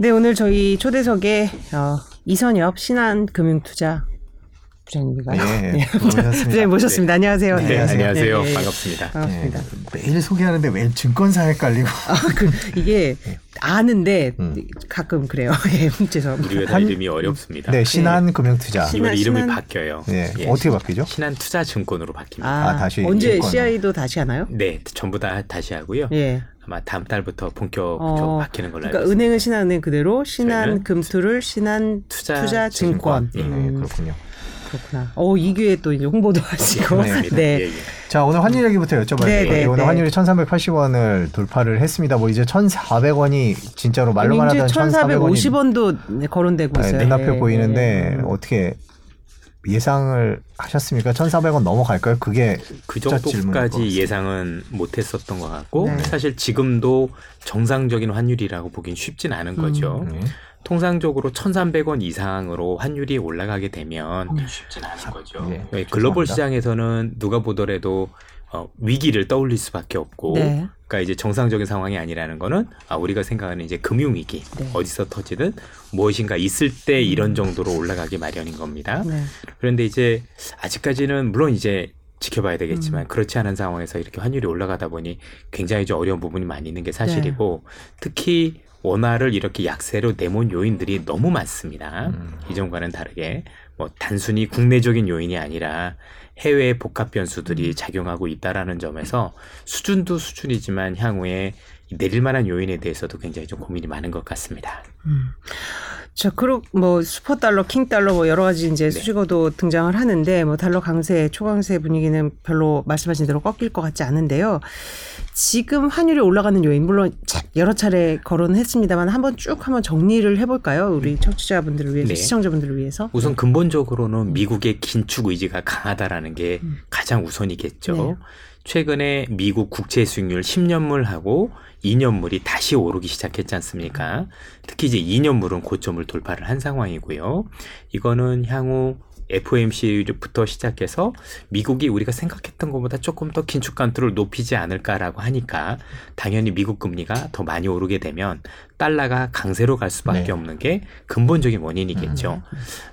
네, 오늘 저희 초대석에 어, 이선엽 신한금융투자 부장님인가요? 네, 네. 모셨습니다. 부장님 모셨습니다. 안녕하세요. 네, 네, 안녕하세요. 네, 네. 반갑습니다. 반갑습니다. 네, 매일 소개하는데 매일 증권사 헷갈리고. 아, 그, 이게 아는데 음. 가끔 그래요. 예, 죄송합니다. 우리 회사 한- 이름이 어렵습니다. 네, 신한금융투자. 신- 이번 이름이 신한- 바뀌어요. 네, 예, 어떻게 바뀌죠? 신한투자증권으로 바뀝니다. 아, 아, 다시 언제 증권. CI도 다시 하나요? 네, 전부 다 다시 하고요. 예. 아마 다음 달부터 본격적으로 어, 바뀌는 걸로 그러니까 알고 있습니다. 은행은 신한은행 그대로 신한 금투를 신한 투자 투자 증권. 증권. 예. 네, 음, 그렇군요. 그렇구나. 어, 이 기회에 또 이제 홍보도 하시고. 맞습니다. 네. 예, 예. 자, 오늘 환율 얘기부터 여쭤봐야 네, 돼요. 네, 오늘 네. 환율이 1,380원을 돌파를 했습니다. 뭐 이제 1,400원이 진짜로 말로만 하던 1,400원이 1,450원도 거론되고 있어요. 눈앞에 네, 보이는데 네. 어떻게 예상을 하셨습니까? 1,400원 넘어갈까요? 그게 그 정도까지. 예상은 못 했었던 것 같고 네. 사실 지금도 정상적인 환율이라고 보긴 쉽진 않은 거죠. 네. 통상적으로 1,300원 이상으로 환율이 올라가게 되면 쉽진 않은 거죠. 네, 네, 글로벌 죄송합니다. 시장에서는 누가 보더라도 어, 위기를 떠올릴 수밖에 없고, 네. 그러니까 이제 정상적인 상황이 아니라는 거는 아, 우리가 생각하는 이제 금융 위기 네. 어디서 터지든 무엇인가 있을 때 이런 정도로 올라가기 마련인 겁니다. 네. 그런데 이제 아직까지는 물론 이제 지켜봐야 음. 되겠지만 그렇지 않은 상황에서 이렇게 환율이 올라가다 보니 굉장히 좀 어려운 부분이 많이 있는 게 사실이고 네. 특히 원화를 이렇게 약세로 내몬 요인들이 너무 많습니다. 음. 이전과는 다르게 뭐 단순히 국내적인 요인이 아니라 해외 복합 변수들이 음. 작용하고 있다라는 점에서 수준도 수준이지만 향후에 내릴 만한 요인에 대해서도 굉장히 좀 고민이 많은 것 같습니다. 음. 자, 그리고 뭐 슈퍼 달러, 킹 달러 뭐 여러 가지 이제 네. 수식어도 등장을 하는데 뭐 달러 강세, 초강세 분위기는 별로 말씀하신 대로 꺾일 것 같지 않은데요. 지금 환율이 올라가는 요인 물론 자- 여러 차례 거론했습니다만 한번 쭉 한번 정리를 해볼까요? 우리 청취자분들을 위해서, 네. 시청자분들을 위해서. 우선 근본적으로는 미국의 긴축 의지가 강하다라는 게 음. 가장 우선이겠죠. 네. 최근에 미국 국채 수익률 10년물하고 2년물이 다시 오르기 시작했지 않습니까? 특히 이제 2년물은 고점을 돌파를 한 상황이고요. 이거는 향후 FOMC부터 시작해서 미국이 우리가 생각했던 것보다 조금 더 긴축 간도를 높이지 않을까라고 하니까 당연히 미국 금리가 더 많이 오르게 되면 달러가 강세로 갈 수밖에 네. 없는 게 근본적인 원인이겠죠.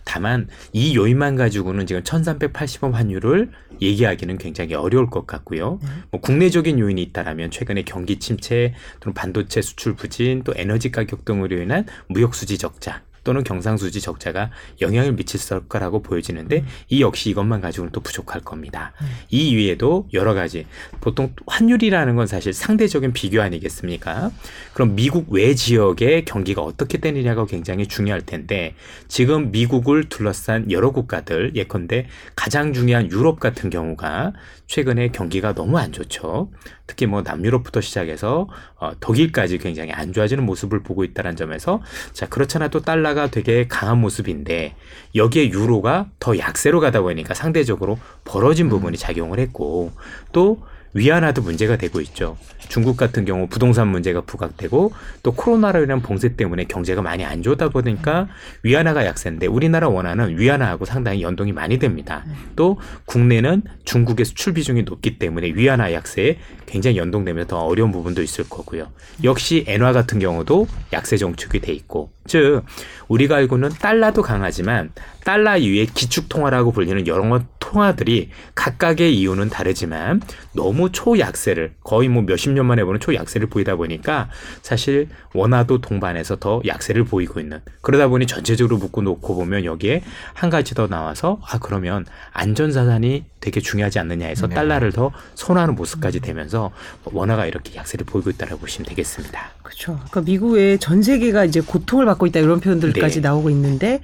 다만 이 요인만 가지고는 지금 1380원 환율을 얘기하기는 굉장히 어려울 것 같고요. 뭐 국내적인 요인이 있다라면 최근에 경기 침체 또는 반도체 수출 부진 또 에너지 가격 등으로 인한 무역 수지 적자 또는 경상수지 적자가 영향을 미칠 거라고 보여지는데 이 역시 이것만 가지고는 또 부족할 겁니다. 이 위에도 여러 가지 보통 환율이라는 건 사실 상대적인 비교 아니겠습니까? 그럼 미국 외 지역의 경기가 어떻게 되느냐가 굉장히 중요할 텐데 지금 미국을 둘러싼 여러 국가들 예컨대 가장 중요한 유럽 같은 경우가 최근에 경기가 너무 안 좋죠. 특히 뭐 남유럽부터 시작해서 어, 독일까지 굉장히 안 좋아지는 모습을 보고 있다는 점에서 자 그렇잖아 또 달러가 되게 강한 모습인데 여기에 유로가 더 약세로 가다 보니까 상대적으로 벌어진 부분이 작용을 했고 또 위안화도 문제가 되고 있죠. 중국 같은 경우 부동산 문제가 부각되고 또 코로나로 인한 봉쇄 때문에 경제가 많이 안 좋다 보니까 위안화가 약세인데 우리나라 원화는 위안화하고 상당히 연동이 많이 됩니다. 또 국내는 중국의 수출 비중이 높기 때문에 위안화 약세에 굉장히 연동되면서 더 어려운 부분도 있을 거고요. 역시 엔화 같은 경우도 약세 정축이 돼 있고 즉 우리가 알고는 달러도 강하지만 달러 이외의 기축 통화라고 불리는 여러 통화들이 각각의 이유는 다르지만 너무 초약세를 거의 뭐 몇십 년 만에 보는 초약세를 보이다 보니까 사실 원화도 동반해서 더 약세를 보이고 있는 그러다 보니 전체적으로 묶고 놓고 보면 여기에 한 가지 더 나와서 아 그러면 안전자산이 되게 중요하지 않느냐 해서 네. 달러를 더 선호하는 모습까지 되면서 원화가 이렇게 약세를 보이고 있다고 보시면 되겠습니다. 그렇죠. 그러니까 미국의 전 세계가 이제 고통을 받고 있다 이런 표현들까지 네. 나오고 있는데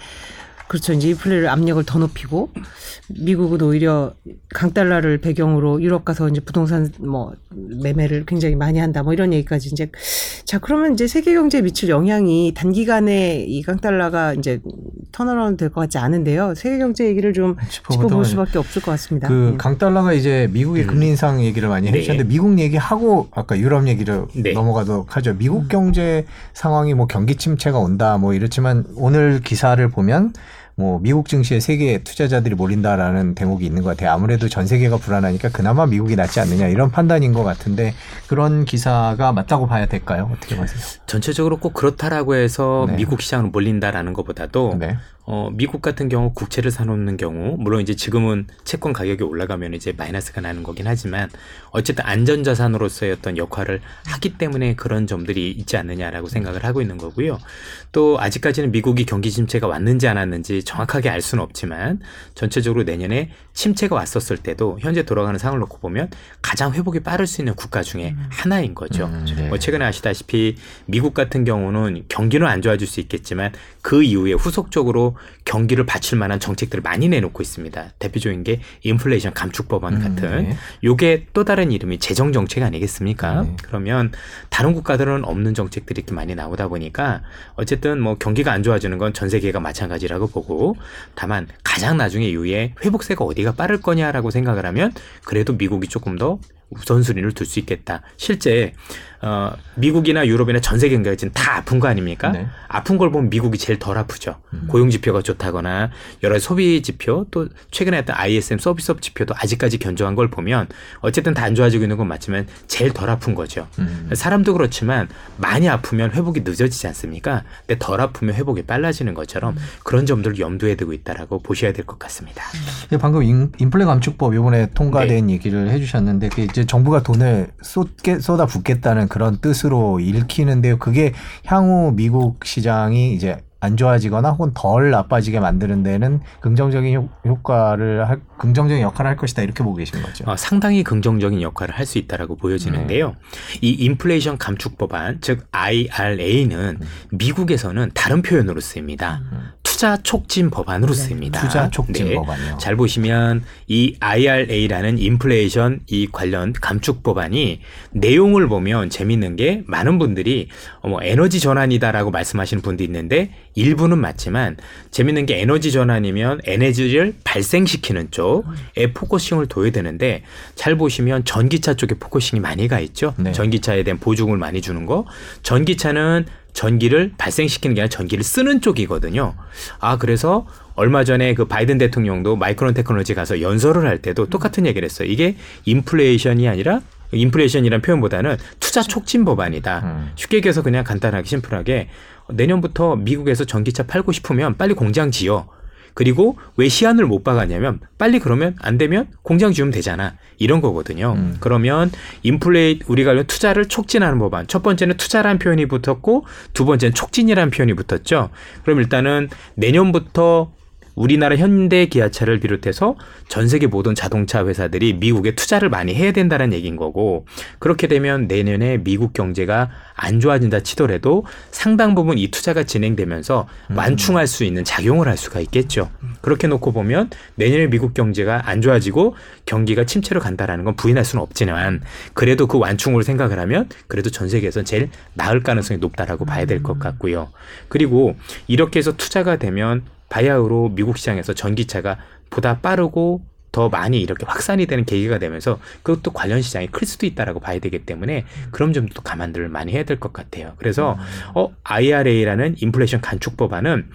그렇죠. 이제 인플레를 압력을 더 높이고 미국은 오히려 강달러를 배경으로 유럽 가서 이제 부동산 뭐 매매를 굉장히 많이 한다 뭐 이런 얘기까지 이제 자 그러면 이제 세계 경제에 미칠 영향이 단기간에 이 강달러가 이제 turnaround 될 것 같지 않은데요. 세계 경제 얘기를 좀 짚어볼 수밖에 없을 것 같습니다. 그 음. 강달러가 이제 미국의 음. 금리 인상 얘기를 많이 네. 해주셨는데 미국 얘기하고 아까 유럽 얘기를 네. 넘어가도록 하죠. 음. 미국 경제 상황이 뭐 경기 침체가 온다 뭐 이렇지만 오늘 기사를 보면 뭐 미국 증시에 세계 투자자들이 몰린다라는 대목이 있는 것 같아요. 아무래도 전 세계가 불안하니까 그나마 미국이 낫지 않느냐 이런 판단인 것 같은데 그런 기사가 맞다고 봐야 될까요? 어떻게 보세요? 전체적으로 꼭 그렇다라고 해서 네. 미국 시장을 몰린다라는 것보다도 네. 어, 미국 같은 경우 국채를 사놓는 경우 물론 이제 지금은 채권 가격이 올라가면 이제 마이너스가 나는 거긴 하지만 어쨌든 안전자산으로서의 어떤 역할을 하기 때문에 그런 점들이 있지 않느냐라고 생각을 하고 있는 거고요. 또 아직까지는 미국이 경기 침체가 왔는지 안 왔는지 정확하게 알 수는 없지만 전체적으로 내년에 침체가 왔었을 때도 현재 돌아가는 상황을 놓고 보면 가장 회복이 빠를 수 있는 국가 중에 하나인 거죠. 음, 네. 뭐 최근에 아시다시피 미국 같은 경우는 경기는 안 좋아질 수 있겠지만 그 이후에 후속적으로 경기를 받칠 만한 정책들을 많이 내놓고 있습니다. 대표적인 게 인플레이션 감축 법안 음, 같은 네. 요게 또 다른 이름이 재정 정책 아니겠습니까? 네. 그러면 다른 국가들은 없는 정책들이 이렇게 많이 나오다 보니까 어쨌든 뭐 경기가 안 좋아지는 건 전 세계가 마찬가지라고 보고 다만 가장 나중에 이후에 회복세가 어디가 빠를 거냐라고 생각을 하면 그래도 미국이 조금 더 우선순위를 둘 수 있겠다. 실제 어, 미국이나 유럽이나 전 세계 경제가 지금 다 아픈 거 아닙니까? 네. 아픈 걸 보면 미국이 제일 덜 아프죠. 고용 지표가 좋다거나 여러 소비 지표 또 최근에 했던 ISM 서비스업 지표도 아직까지 견조한 걸 보면 어쨌든 다 안 좋아지고 있는 건 맞지만 제일 덜 아픈 거죠. 음. 사람도 그렇지만 많이 아프면 회복이 늦어지지 않습니까? 근데 덜 아프면 회복이 빨라지는 것처럼 그런 점들을 염두에 두고 있다라고 보셔야 될 것 같습니다. 예, 방금 인, 인플레 감축법 이번에 통과된 네. 얘기를 해주셨는데 그게 이제 정부가 돈을 쏟게 쏟아 붓겠다는 그런 뜻으로 읽히는데요. 그게 향후 미국 시장이 이제 안 좋아지거나 혹은 덜 나빠지게 만드는 데는 긍정적인 효, 효과를 할, 긍정적인 역할을 할 것이다 이렇게 보고 계신 거죠. 어, 상당히 긍정적인 역할을 할 수 있다라고 보여지는데요. 이 인플레이션 감축 법안, 즉 IRA는 미국에서는 다른 표현으로 쓰입니다. 투자 촉진 법안으로 쓰입니다. 투자 촉진 네. 법안이요. 잘 보시면 이 IRA라는 인플레이션 이 관련 감축 법안이 내용을 보면 재밌는 게 많은 분들이 어머 에너지 전환이다라고 말씀하시는 분도 있는데 일부는 맞지만 재밌는 게 에너지 전환이면 에너지를 발생시키는 쪽에 focusing을 둬야 되는데 잘 보시면 전기차 쪽에 focusing이 많이 가 있죠. 네. 전기차에 대한 보증을 많이 주는 거. 전기차는 전기를 발생시키는 게 아니라 전기를 쓰는 쪽이거든요. 아, 그래서 얼마 전에 그 바이든 대통령도 마이크론 테크놀로지 가서 연설을 할 때도 똑같은 얘기를 했어요. 이게 인플레이션이 아니라 인플레이션이란 표현보다는 투자 촉진 법안이다. 음. 쉽게 얘기해서 그냥 간단하게 심플하게 내년부터 미국에서 전기차 팔고 싶으면 빨리 공장 지어. 그리고 왜 시한을 못 박았냐면 빨리 그러면 안 되면 공장 지으면 되잖아. 이런 거거든요. 음. 그러면 인플레이 우리가 투자를 촉진하는 법안. 첫 번째는 투자라는 표현이 붙었고 두 번째는 촉진이라는 표현이 붙었죠. 그럼 일단은 내년부터 우리나라 현대 기아차를 비롯해서 전 세계 모든 자동차 회사들이 미국에 투자를 많이 해야 된다는 얘기인 거고 그렇게 되면 내년에 미국 경제가 안 좋아진다 치더라도 상당 부분 이 투자가 진행되면서 완충할 수 있는 작용을 할 수가 있겠죠. 그렇게 놓고 보면 내년에 미국 경제가 안 좋아지고 경기가 침체로 간다라는 건 부인할 수는 없지만 그래도 그 완충을 생각을 하면 그래도 전 세계에서 제일 나을 가능성이 높다라고 봐야 될 것 같고요. 그리고 이렇게 해서 투자가 되면 바야흐로 미국 시장에서 전기차가 보다 빠르고 더 많이 이렇게 확산이 되는 계기가 되면서 그것도 관련 시장이 클 수도 있다라고 봐야 되기 때문에 그런 점도 감안들을 많이 해야 될 것 같아요. 그래서 어 IRA라는 인플레이션 간축 법안은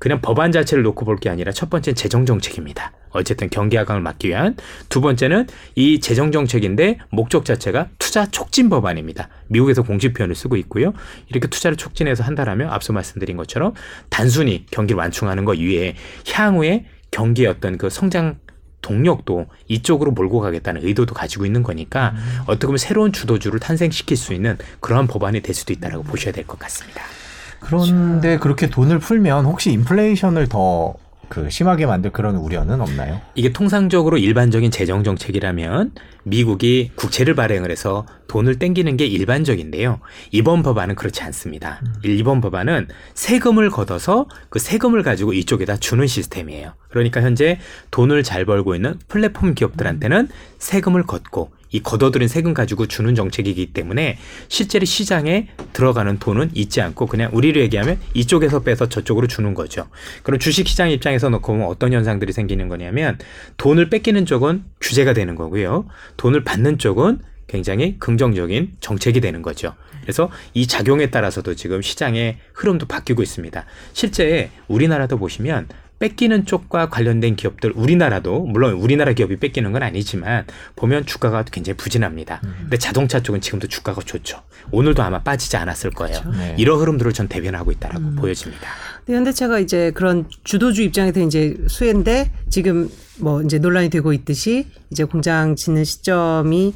그냥 법안 자체를 놓고 볼 게 아니라 첫 번째는 재정 정책입니다. 어쨌든 경기 하강을 막기 위한 두 번째는 이 재정 정책인데 목적 자체가 투자 촉진 법안입니다. 미국에서 공식 표현을 쓰고 있고요. 이렇게 투자를 촉진해서 한다라면 앞서 말씀드린 것처럼 단순히 경기를 완충하는 것 이외에 향후에 경기의 어떤 그 성장 동력도 이쪽으로 몰고 가겠다는 의도도 가지고 있는 거니까 어떻게 보면 새로운 주도주를 탄생시킬 수 있는 그러한 법안이 될 수도 있다라고 보셔야 될 것 같습니다. 그런데 그렇게 돈을 풀면 혹시 인플레이션을 더 그 심하게 만들 그런 우려는 없나요? 이게 통상적으로 일반적인 재정 정책이라면 미국이 국채를 발행을 해서 돈을 땡기는 게 일반적인데요. 이번 법안은 그렇지 않습니다. 이번 법안은 세금을 걷어서 그 세금을 가지고 이쪽에다 주는 시스템이에요. 그러니까 현재 돈을 잘 벌고 있는 플랫폼 기업들한테는 세금을 걷고 이 걷어들인 세금 가지고 주는 정책이기 때문에 실제로 시장에 들어가는 돈은 있지 않고 그냥 우리로 얘기하면 이쪽에서 빼서 저쪽으로 주는 거죠. 그럼 주식시장 입장에서 놓고 보면 어떤 현상들이 생기는 거냐면 돈을 뺏기는 쪽은 규제가 되는 거고요. 돈을 받는 쪽은 굉장히 긍정적인 정책이 되는 거죠. 그래서 이 작용에 따라서도 지금 시장의 흐름도 바뀌고 있습니다. 실제 우리나라도 보시면 뺏기는 쪽과 관련된 기업들 우리나라도 물론 우리나라 기업이 뺏기는 건 아니지만 보면 주가가 굉장히 부진합니다. 음. 근데 자동차 쪽은 지금도 주가가 좋죠. 오늘도 아마 빠지지 않았을 거예요. 그렇죠. 네. 이런 흐름들을 전 대변하고 있다라고 음. 보여집니다. 근데 현대차가 이제 그런 주도주 입장에서 이제 수혜인데 지금 뭐 이제 논란이 되고 있듯이 이제 공장 짓는 시점이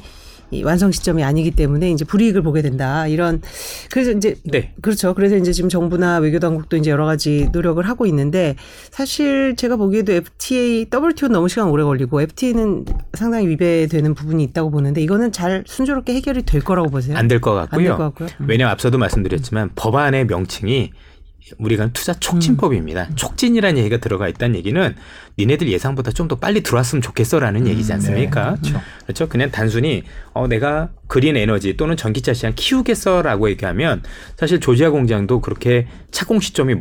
이 완성 시점이 아니기 때문에 이제 불이익을 보게 된다. 이런 그래서 이제 네. 그렇죠. 그래서 이제 지금 정부나 외교 당국도 이제 여러 가지 노력을 하고 있는데 사실 제가 보기에도 FTA, WTO는 너무 시간 오래 걸리고 FTA는 상당히 위배되는 부분이 있다고 보는데 이거는 잘 순조롭게 해결이 될 거라고 보세요. 안 될것 네. 안될 것 같고요. 같고요. 음. 왜냐하면 앞서도 말씀드렸지만 법안의 명칭이 우리가 투자 촉진법입니다. 음. 촉진이라는 얘기가 들어가 있다는 얘기는 니네들 예상보다 좀 더 빨리 들어왔으면 좋겠어라는 얘기지 않습니까? 네, 그렇죠. 그렇죠. 그냥 단순히 어 내가 그린 에너지 또는 전기차 시장 키우겠어라고 얘기하면 사실 조지아 공장도 그렇게 착공 시점이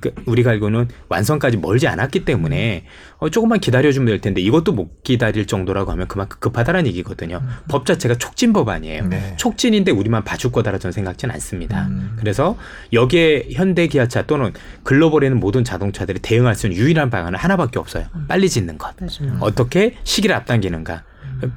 그 우리가 알고는 완성까지 멀지 않았기 때문에 어 조금만 기다려 주면 될 텐데 이것도 못 기다릴 정도라고 하면 그만큼 급하다라는 얘기거든요. 법 자체가 촉진 법안이에요. 네. 촉진인데 우리만 봐줄 거다라 저는 생각지는 않습니다. 음. 그래서 여기에 현대 기아 차 또는 글로벌에는 모든 자동차들이 대응할 수 있는 유일한 방안은 하나밖에 없어요. 빨리 짓는 것. 어떻게 시기를 앞당기는가.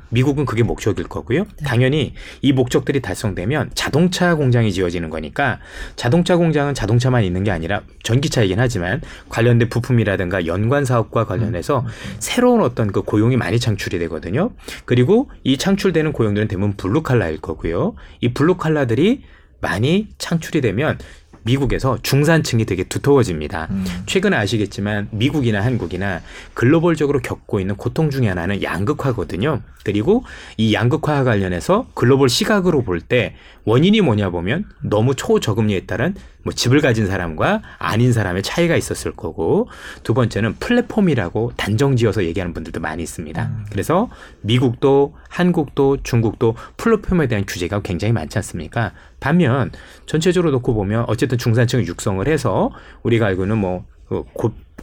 미국은 그게 목적일 거고요. 당연히 이 목적들이 달성되면 자동차 공장이 지어지는 거니까 자동차 공장은 자동차만 있는 게 아니라 전기차이긴 하지만 관련된 부품이라든가 연관 사업과 관련해서 새로운 어떤 그 고용이 많이 창출이 되거든요. 그리고 이 창출되는 고용들은 대부분 블루칼라일 거고요. 이 블루칼라들이 많이 창출이 되면 미국에서 중산층이 되게 두터워집니다. 음. 최근에 아시겠지만 미국이나 한국이나 글로벌적으로 겪고 있는 고통 중에 하나는 양극화거든요. 그리고 이 양극화 관련해서 글로벌 시각으로 볼 때 원인이 뭐냐 보면 너무 초저금리에 따른 뭐 집을 가진 사람과 아닌 사람의 차이가 있었을 거고 두 번째는 플랫폼이라고 단정지어서 얘기하는 분들도 많이 있습니다. 그래서 미국도 한국도 중국도 플랫폼에 대한 규제가 굉장히 많지 않습니까? 반면 전체적으로 놓고 보면 어쨌든 중산층을 육성을 해서 우리가 알고는 뭐 어,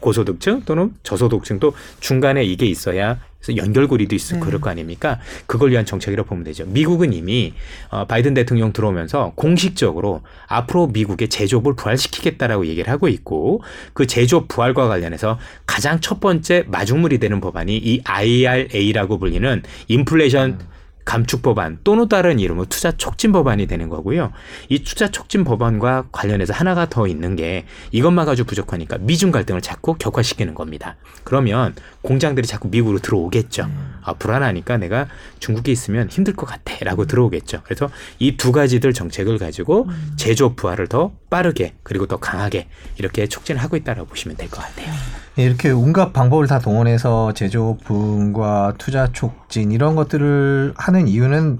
고, 고소득층 또는 저소득층도 중간에 이게 있어야 연결고리도 있고 네. 그럴 거 아닙니까? 그걸 위한 정책이라고 보면 되죠. 미국은 이미 어, 바이든 대통령 들어오면서 공식적으로 앞으로 미국의 제조업을 부활시키겠다라고 얘기를 하고 있고 그 제조업 부활과 관련해서 가장 첫 번째 마중물이 되는 법안이 이 IRA라고 불리는 인플레이션 감축 법안 또는 다른 이름으로 투자 촉진 법안이 되는 거고요. 이 투자 촉진 법안과 관련해서 하나가 더 있는 게 이것만 가지고 부족하니까 미중 갈등을 자꾸 격화시키는 겁니다. 그러면 공장들이 자꾸 미국으로 들어오겠죠. 아, 불안하니까 내가 중국에 있으면 힘들 것 같아 라고 들어오겠죠. 그래서 이 두 가지들 정책을 가지고 제조업 부활을 더 빠르게 그리고 더 강하게 이렇게 촉진하고 있다라고 보시면 될 것 같아요. 예, 이렇게 온갖 방법을 다 동원해서 제조업분과 투자 촉진 이런 것들을 하는 이유는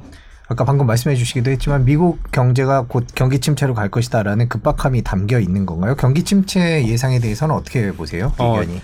아까 방금 말씀해 주시기도 했지만 미국 경제가 곧 경기 침체로 갈 것이다라는 급박함이 담겨 있는 건가요? 경기 침체 예상에 대해서는 어떻게 보세요? 어, 의견이?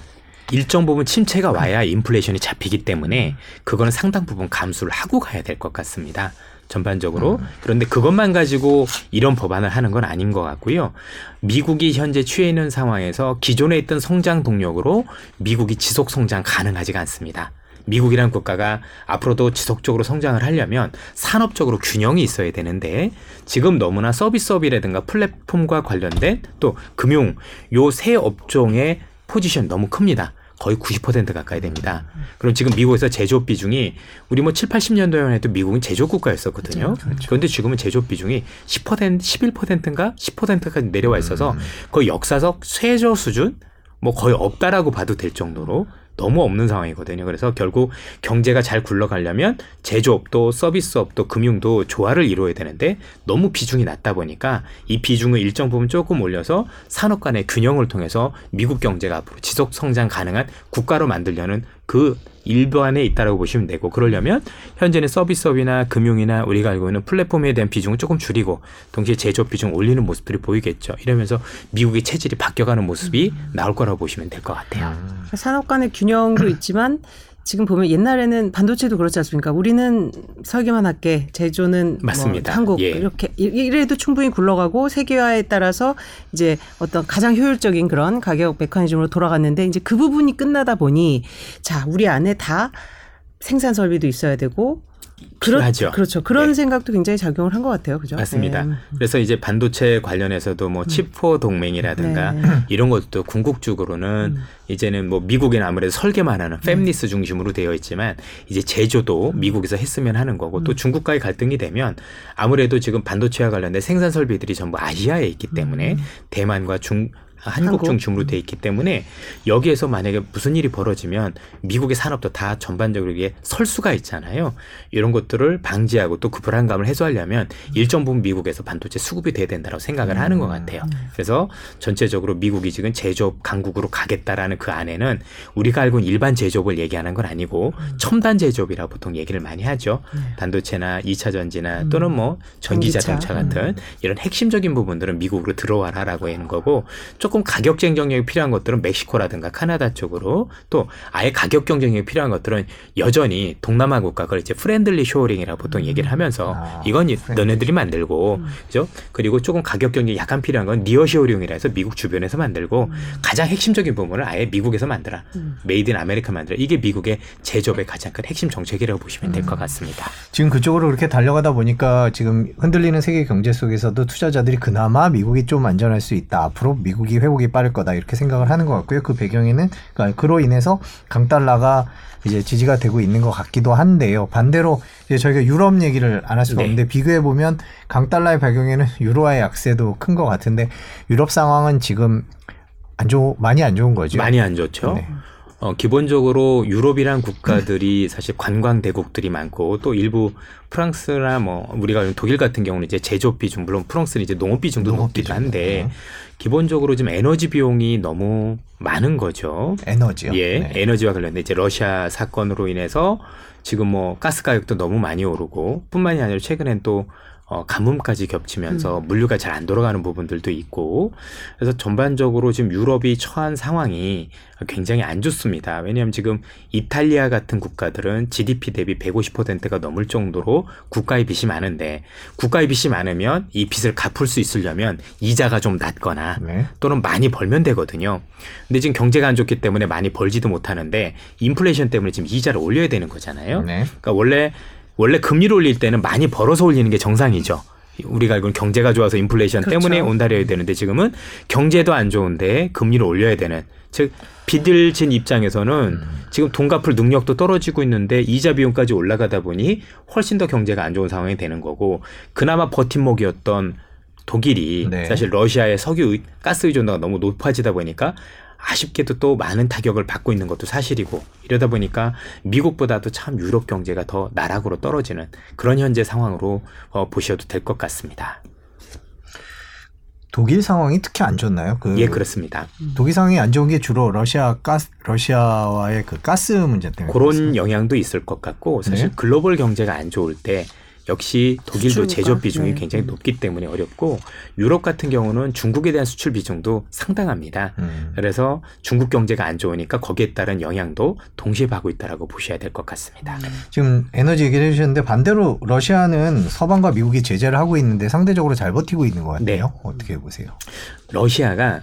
일정 부분 침체가 와야 인플레이션이 잡히기 때문에 그거는 상당 부분 감수를 하고 가야 될 것 같습니다. 전반적으로 그런데 그것만 가지고 이런 법안을 하는 건 아닌 것 같고요. 미국이 현재 취해 있는 상황에서 기존에 있던 성장 동력으로 미국이 지속 성장 가능하지가 않습니다. 미국이라는 국가가 앞으로도 지속적으로 성장을 하려면 산업적으로 균형이 있어야 되는데 지금 너무나 서비스업이라든가 플랫폼과 관련된 또 금융 요 세 업종의 포지션 너무 큽니다. 거의 90% 가까이 됩니다. 그럼 지금 미국에서 제조업 비중이 우리 뭐 7, 80년도에만 해도 미국은 제조업 국가였었거든요. 그런데 지금은 제조업 비중이 10%, 11%인가? 10%까지 내려와 있어서 거의 역사적 최저 수준? 뭐 거의 없다라고 봐도 될 정도로 너무 없는 상황이거든요. 그래서 결국 경제가 잘 굴러가려면 제조업도 서비스업도 금융도 조화를 이루어야 되는데 너무 비중이 낮다 보니까 이 비중을 일정 부분 조금 올려서 산업 간의 균형을 통해서 미국 경제가 앞으로 지속 성장 가능한 국가로 만들려는 그 일반에 있다라고 보시면 되고 그러려면 현재는 서비스업이나 금융이나 우리가 알고 있는 플랫폼에 대한 비중을 조금 줄이고 동시에 제조업 비중 을 올리는 모습들이 보이겠죠. 이러면서 미국의 체질이 바뀌어가는 모습이 나올 거라고 보시면 될 것 같아요. 산업 간의 균형도 있지만 지금 보면 옛날에는 반도체도 그렇지 않습니까? 우리는 설계만 할게, 제조는 맞습니다. 뭐 한국 예. 이렇게 이- 이래도 충분히 굴러가고 세계화에 따라서 이제 어떤 가장 효율적인 그런 가격 메커니즘으로 돌아갔는데 이제 그 부분이 끝나다 보니 자 우리 안에 다 생산 설비도 있어야 되고 필요하죠. 그렇죠. 그런 네. 생각도 굉장히 작용을 한 것 같아요. 그죠? 맞습니다. 네. 그래서 이제 반도체 관련해서도 뭐 칩포 동맹이라든가 네. 이런 것도 궁극적으로는 음. 이제는 뭐 미국에는 아무래도 설계만 하는 팹리스 중심으로 되어 있지만 이제 제조도 미국에서 했으면 하는 거고 음. 또 중국과의 갈등이 되면 아무래도 지금 반도체와 관련된 생산 설비들이 전부 아시아에 있기 때문에 대만과 중 한국 음. 한국? 중심으로 돼 있기 때문에 여기에서 만약에 무슨 일이 벌어지면 미국의 산업도 다 전반적으로 이게 설 수가 있잖아요. 이런 것들을 방지하고 또 그 불안감을 해소하려면 일정 부분 미국에서 반도체 수급이 돼야 된다고 생각을 하는 것 같아요. 그래서 전체적으로 미국이 지금 제조업 강국으로 가겠다라는 그 안에는 우리가 알고 있는 일반 제조업을 얘기하는 건 아니고 첨단 제조업이라 고 보통 얘기를 많이 하죠. 반도체나 2차 전지나 또는 뭐 전기. 자동차 같은 이런 핵심적인 부분들은 미국으로 들어와라라고 하는 거고 조금 가격 경쟁력이 필요한 것들은 멕시코라든가 카나다 쪽으로 또 아예 가격 경쟁력이 필요한 것들은 여전히 동남아 국가가 이제 friendly shoring이라고 보통 얘기를 하면서 아, 이건 이- friendly. 너네들이 만들고 그죠? 그리고 조금 가격 경쟁이 약간 필요한 건 near shoring이라 해서 미국 주변에서 만들고 가장 핵심적인 부분을 아예 미국에서 만들어. Made in America 만들어. 이게 미국의 제조업의 가장 큰 핵심 정책이라고 보시면 될 것 같습니다. 지금 그쪽으로 그렇게 달려가다 보니까 지금 흔들리는 세계 경제 속에서도 투자자들이 그나마 미국이 좀 안전할 수 있다. 앞으로 미국이 회복이 빠를 거다. 이렇게 생각을 하는 것 같고요. 그 배경에는 그러니까 그로 인해서 강달러가 이제 지지가 되고 있는 것 같기도 한데요. 반대로 이제 저희가 유럽 얘기를 안 할 수가 네. 없는데 비교해 보면 강달러의 배경에는 유로화의 약세도 큰 것 같은데 유럽 상황은 지금 안 좋, 많이 안 좋은 거죠. 많이 안 좋죠. 네. 어, 기본적으로 유럽이란 국가들이 사실 관광 대국들이 많고 또 일부 프랑스나 뭐 우리가 독일 같은 경우는 이제 제조업 비중 물론 프랑스는 이제 농업 비중도 농업 높기도 비중. 한데 네. 기본적으로 지금 에너지 비용이 너무 많은 거죠. 에너지요. 예, 네. 에너지와 관련된 이제 러시아 사건으로 인해서 지금 뭐 가스 가격도 너무 많이 오르고 뿐만이 아니라 최근엔 또 어, 가뭄까지 겹치면서 물류가 잘 안 돌아가는 부분들도 있고 그래서 전반적으로 지금 유럽이 처한 상황이 굉장히 안 좋습니다. 왜냐하면 지금 이탈리아 같은 국가들은 GDP 대비 150%가 넘을 정도로 국가의 빚이 많은데 국가의 빚이 많으면 이 빚을 갚을 수 있으려면 이자가 좀 낮거나 네. 또는 많이 벌면 되거든요. 근데 지금 경제가 안 좋기 때문에 많이 벌지도 못하는데 인플레이션 때문에 지금 이자를 올려야 되는 거잖아요. 네. 그러니까 원래 원래 금리를 올릴 때는 많이 벌어서 올리는 게 정상이죠. 우리가 알고 있는 경제가 좋아서 인플레이션 그렇죠. 때문에 온다려야 되는데 지금은 경제도 안 좋은데 금리를 올려야 되는 즉 빚을 진 입장에서는 지금 돈 갚을 능력도 떨어지고 있는데 이자 비용까지 올라가다 보니 훨씬 더 경제가 안 좋은 상황이 되는 거고 그나마 버팀목이었던 독일이 네. 사실 러시아의 석유 의- 가스 의존도가 너무 높아지다 보니까 아쉽게도 또 많은 타격을 받고 있는 것도 사실이고 이러다 보니까 미국보다도 참 유럽 경제가 더 나락으로 떨어지는 그런 현재 상황으로 어, 보셔도 될 것 같습니다. 독일 상황이 특히 안 좋나요? 그 예, 그렇습니다. 독일 상황이 안 좋은 게 주로 러시아 가스 러시아와의 그 가스 문제 때문에 그런 그렇습니다. 영향도 있을 것 같고 사실 네. 글로벌 경제가 안 좋을 때 역시 독일도? 제조업 비중이 네. 굉장히 높기 때문에 어렵고 유럽 같은 경우는 중국에 대한 수출 비중도 상당합니다. 음. 그래서 중국 경제가 안 좋으니까 거기에 따른 영향도 동시에 받고 있다라고 보셔야 될 것 같습니다. 지금 에너지 얘기를 해주셨는데 반대로 러시아는 서방과 미국이 제재를 하고 있는데 상대적으로 잘 버티고 있는 것 같아요. 네. 어떻게 보세요? 러시아가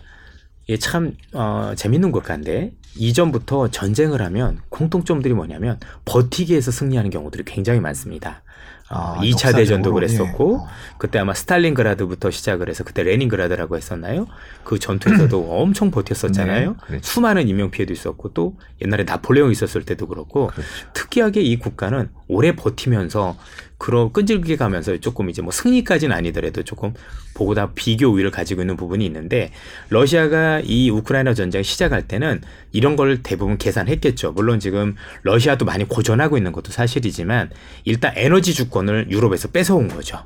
이게 참 어, 재밌는 국가인데 이전부터 전쟁을 하면 공통점들이 뭐냐면 버티기 위해서 승리하는 경우들이 굉장히 많습니다. 어, 아, 2차 대전도 역사적으로, 그랬었고 예. 어. 그때 아마 스탈린그라드부터 시작을 해서 그때 레닌그라드라고 했었나요? 그 전투에서도 엄청 버텼었잖아요. 네, 그렇죠. 수많은 인명 피해도 있었고 또 옛날에 나폴레옹 있었을 때도 그렇고 그렇죠. 특이하게 이 국가는 오래 버티면서 그런 끈질기게 가면서 조금 이제 뭐 승리까지는 아니더라도 조금 보다 비교 우위를 가지고 있는 부분이 있는데 러시아가 이 우크라이나 전쟁 시작할 때는 이런 걸 대부분 계산했겠죠. 물론 지금 러시아도 많이 고전하고 있는 것도 사실이지만 일단 에너지 주권을 유럽에서 뺏어온 거죠.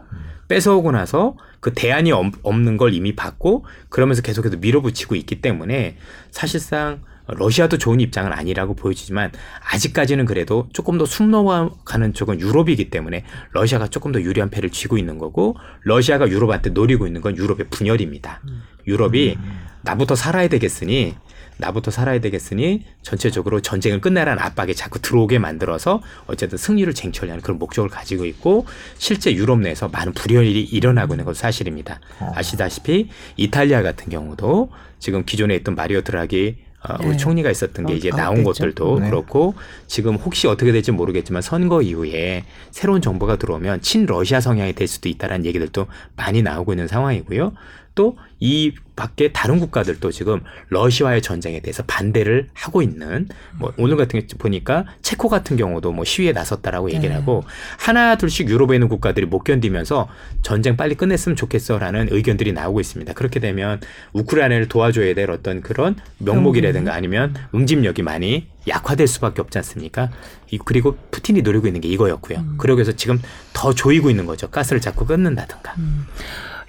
뺏어오고 나서 그 대안이 없- 없는 걸 이미 받고 그러면서 계속해서 밀어붙이고 있기 때문에 사실상 러시아도 좋은 입장은 아니라고 보여지지만 아직까지는 그래도 조금 더 숙노가는 쪽은 유럽이기 때문에 러시아가 조금 더 유리한 패를 쥐고 있는 거고 러시아가 유럽한테 노리고 있는 건 유럽의 분열입니다. 유럽이 나부터 살아야 되겠으니 나부터 살아야 되겠으니 전체적으로 전쟁을 끝내라는 압박에 자꾸 들어오게 만들어서 어쨌든 승리를 쟁취하려는 그런 목적을 가지고 있고 실제 유럽 내에서 많은 불연일이 일어나고 있는 것도 사실입니다. 어. 아시다시피 이탈리아 같은 경우도 지금 기존에 있던 마리오 드라기 어, 우리 네. 총리가 있었던 게 어, 이제 어, 나온. 것들도 네. 그렇고 지금 혹시 어떻게 될지 모르겠지만 선거 이후에 새로운 정부가 들어오면 친러시아 성향이 될 수도 있다라는 얘기들도 많이 나오고 있는 상황이고요. 또 이 밖에 다른 국가들도 지금 러시아의 전쟁에 대해서 반대를 하고 있는 뭐 오늘 같은 게 보니까 체코 같은 경우도 뭐 시위에 나섰다라고 얘기를 네. 하고 하나 둘씩 유럽에 있는 국가들이 못 견디면서 전쟁 빨리 끝냈으면 좋겠어라는 의견들이 나오고 있습니다. 그렇게 되면 우크라이나를 도와줘야 될 어떤 그런 명목이라든가 아니면 응집력이 많이 약화될 수밖에 없지 않습니까? 이- 그리고 푸틴이 노리고 있는 게 이거였고요. 그러기 위해서 지금 더 조이고 있는 거죠. 가스를 자꾸 끊는다든가.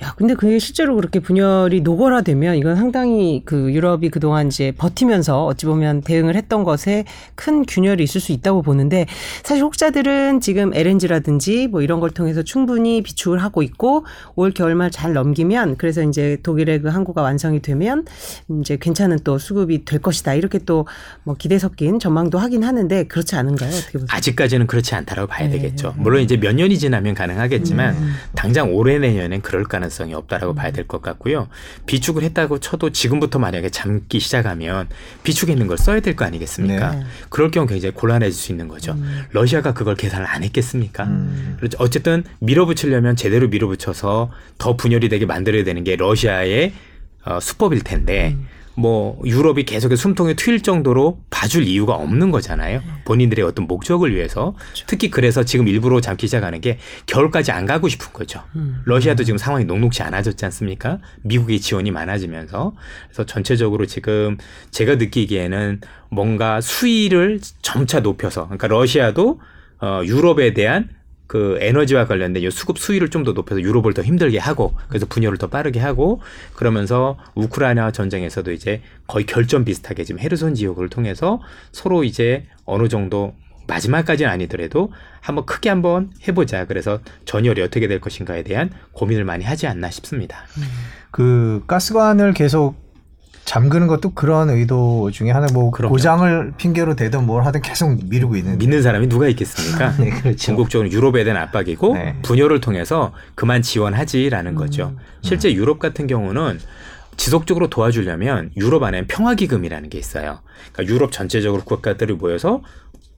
야, 근데 그게 실제로 그렇게 분열이 노골화되면 이건 상당히 그 유럽이 그동안 이제 버티면서 어찌 보면 대응을 했던 것에 큰 균열이 있을 수 있다고 보는데 사실 혹자들은 지금 LNG라든지 뭐 이런 걸 통해서 충분히 비축을 하고 있고 올 겨울말 잘 넘기면 그래서 이제 독일의 그 항구가 완성이 되면 이제 괜찮은 또 수급이 될 것이다. 이렇게 또 뭐 기대 섞인 전망도 하긴 하는데 그렇지 않은가요? 어떻게 보세요? 아직까지는 그렇지 않다라고 봐야 네. 되겠죠. 물론 이제 몇 년이 지나면 가능하겠지만 음. 당장 올해 내년엔 그럴 가능성이 없다라고 봐야 될 것 같고요. 비축을 했다고 쳐도 지금부터 만약에 잠기 시작하면 비축에 있는 걸 써야 될 거 아니겠습니까? 네. 그럴 경우 굉장히 곤란해질 수 있는 거죠. 음. 러시아가 그걸 계산을 안 했겠습니까? 음. 그렇죠. 어쨌든 밀어붙이려면 제대로 밀어붙여서 더 분열이 되게 만들어야 되는 게 러시아의 어, 수법일 텐데 음. 뭐 유럽이 계속해서 숨통에 튑 정도로 봐줄 이유가 없는 거잖아요. 본인들의 어떤 목적을 위해서 특히 그래서 지금 일부러 잠기 시작하는 게 겨울까지 안 가고 싶은 거죠. 음. 러시아도 지금 상황이 녹록지 않아졌지 않습니까? 미국의 지원이 많아지면서 그래서 전체적으로 지금 제가 느끼기에는 뭔가 수위를 점차 높여서 그러니까 러시아도 어 유럽에 대한 그 에너지와 관련된 이 수급 수위를 좀 더 높여서 유럽을 더 힘들게 하고 그래서 분열을 더 빠르게 하고 그러면서 우크라이나 전쟁에서도 이제 거의 결전 비슷하게 지금 헤르손 지역을 통해서 서로 이제 어느 정도 마지막까지는 아니더라도 한번 크게 한번 해보자. 그래서 전열이 어떻게 될 것인가에 대한 고민을 많이 하지 않나 싶습니다. 그 가스관을 계속 잠그는 것도 그런 의도 중에 하나 뭐 그럼요. 고장을 핑계로 대든 뭘 하든 계속 미루고 있는 믿는 사람이 누가 있겠습니까? 네, 그렇죠. 궁극적으로 유럽에 대한 압박이고 네. 분열을 통해서 그만 지원하지라는 거죠. 실제 유럽 같은 경우는 지속적으로 도와주려면 유럽 안에 평화 기금이라는 게 있어요. 그러니까 유럽 전체적으로 국가들이 모여서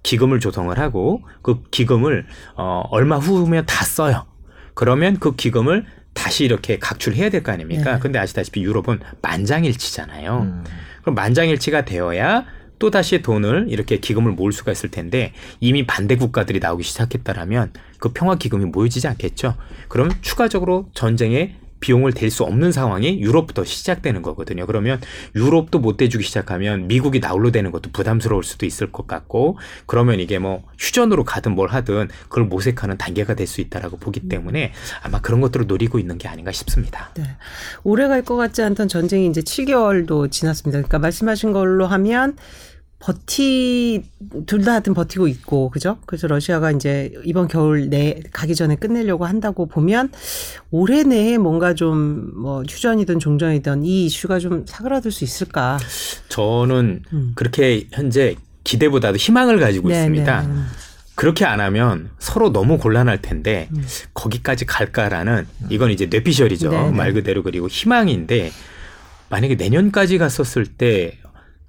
기금을 조성을 하고 그 기금을 어, 얼마 후면 다 써요. 그러면 그 기금을 다시 이렇게 각출해야 될 거 아닙니까? 네. 근데 아시다시피 유럽은 만장일치잖아요. 음. 그럼 만장일치가 되어야 또 다시 돈을 이렇게 기금을 모을 수가 있을 텐데 이미 반대 국가들이 나오기 시작했다라면 그 평화 기금이 모여지지 않겠죠. 그럼 추가적으로 전쟁에 비용을 댈 수 없는 상황이 유럽부터 시작되는 거거든요. 그러면 유럽도 못 대주기 시작하면 미국이 나홀로 되는 것도 부담스러울 수도 있을 것 같고 그러면 이게 뭐 휴전으로 가든 뭘 하든 그걸 모색하는 단계가 될 수 있다라고 보기 때문에 아마 그런 것들을 노리고 있는 게 아닌가 싶습니다. 네. 오래 갈 것 같지 않던 전쟁이 이제 7개월도 지났습니다. 그러니까 말씀하신 걸로 하면 버티 둘 다 하여튼 버티고 있고 그죠? 그래서 러시아가 이제 이번 겨울 내 가기 전에 끝내려고 한다고 보면 올해 내에 뭔가 좀 뭐 휴전이든 종전이든 이 이슈가 좀 사그라들 수 있을까? 저는 음. 그렇게 현재 기대보다도 희망을 가지고 네, 있습니다. 네. 그렇게 안 하면 서로 너무 곤란할 텐데 음. 거기까지 갈까라는 이건 이제 뇌피셜이죠. 네, 네. 말 그대로 그리고 희망인데 만약에 내년까지 갔었을 때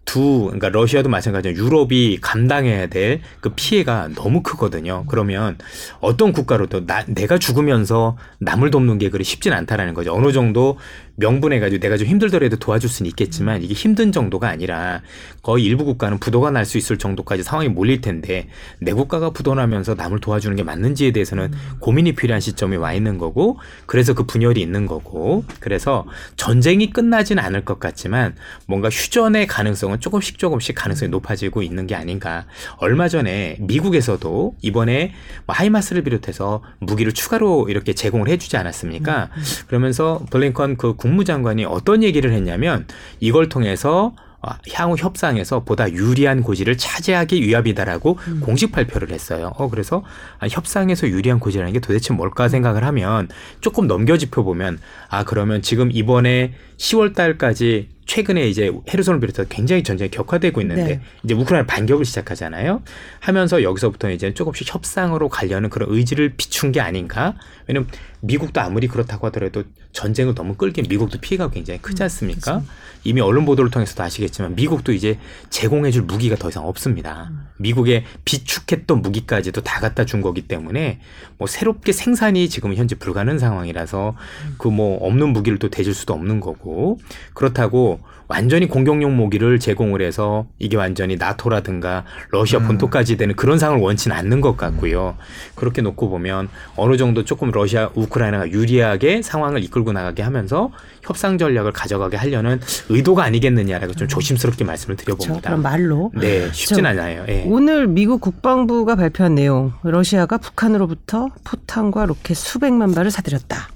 두, 그러니까 러시아도 마찬가지로 유럽이 감당해야 될 그 피해가 너무 크거든요. 그러면 어떤 국가로도 나, 내가 죽으면서 남을 돕는 게 그리 쉽진 않다라는 거죠. 어느 정도 명분해가지고 내가 좀 힘들더라도 도와줄 수는 있겠지만 이게 힘든 정도가 아니라 거의 일부 국가는 부도가 날 수 있을 정도까지 상황이 몰릴 텐데 내 국가가 부도나면서 남을 도와주는 게 맞는지에 대해서는 고민이 필요한 시점에 와 있는 거고 그래서 그 분열이 있는 거고 그래서 전쟁이 끝나지는 않을 것 같지만 뭔가 휴전의 가능성은 조금씩 조금씩 가능성이 높아지고 있는 게 아닌가. 얼마 전에 미국에서도 이번에 뭐 하이마스를 비롯해서 무기를 추가로 이렇게 제공을 해주지 않았습니까? 그러면서 블링컨 그 국무장관이 어떤 얘기를 했냐면 이걸 통해서 어, 향후 협상에서 보다 유리한 고지를 차지하기 위함이다라고 공식 발표를 했어요. 어 그래서 아, 협상에서 유리한 고지라는 게 도대체 뭘까 생각을 하면 조금 넘겨 짚어 보면 아 그러면 지금 이번에 10월 달까지 최근에 이제 헤르손을 비롯해서 굉장히 전쟁이 격화되고 있는데 네. 이제 우크라이나 반격을 시작하잖아요. 하면서 여기서부터 이제 조금씩 협상으로 가려는 그런 의지를 비춘 게 아닌가? 왜냐면 미국도 아무리 그렇다고 하더라도 전쟁을 너무 끌긴 미국도 피해가 굉장히 크지 않습니까? 이미 언론 보도를 통해서도 아시겠지만 미국도 이제 제공해줄 무기가 더 이상 없습니다. 미국의 비축했던 무기까지도 다 갖다 준 거기 때문에 뭐 새롭게 생산이 지금 현재 불가능한 상황이라서 그뭐 없는 무기를 또 대줄 수도 없는 거고 그렇다고 완전히 공격용 무기를 제공을 해서 이게 완전히 나토라든가 러시아 음. 본토까지 되는 그런 상황을 원치는 않는 것 같고요. 그렇게 놓고 보면 어느 정도 조금 러시아 우크라이나가 유리하게 상황을 이끌고 나가게 하면서 협상 전략을 가져가게 하려는 의도가 아니겠느냐라고 좀 조심스럽게 말씀을. 드려봅니다. 그럼 말로 네, 쉽진 저- 않아요. 예. 오늘 미국 국방부가 발표한 내용, 러시아가 북한으로부터 포탄과 로켓 수백만 발을 사들였다.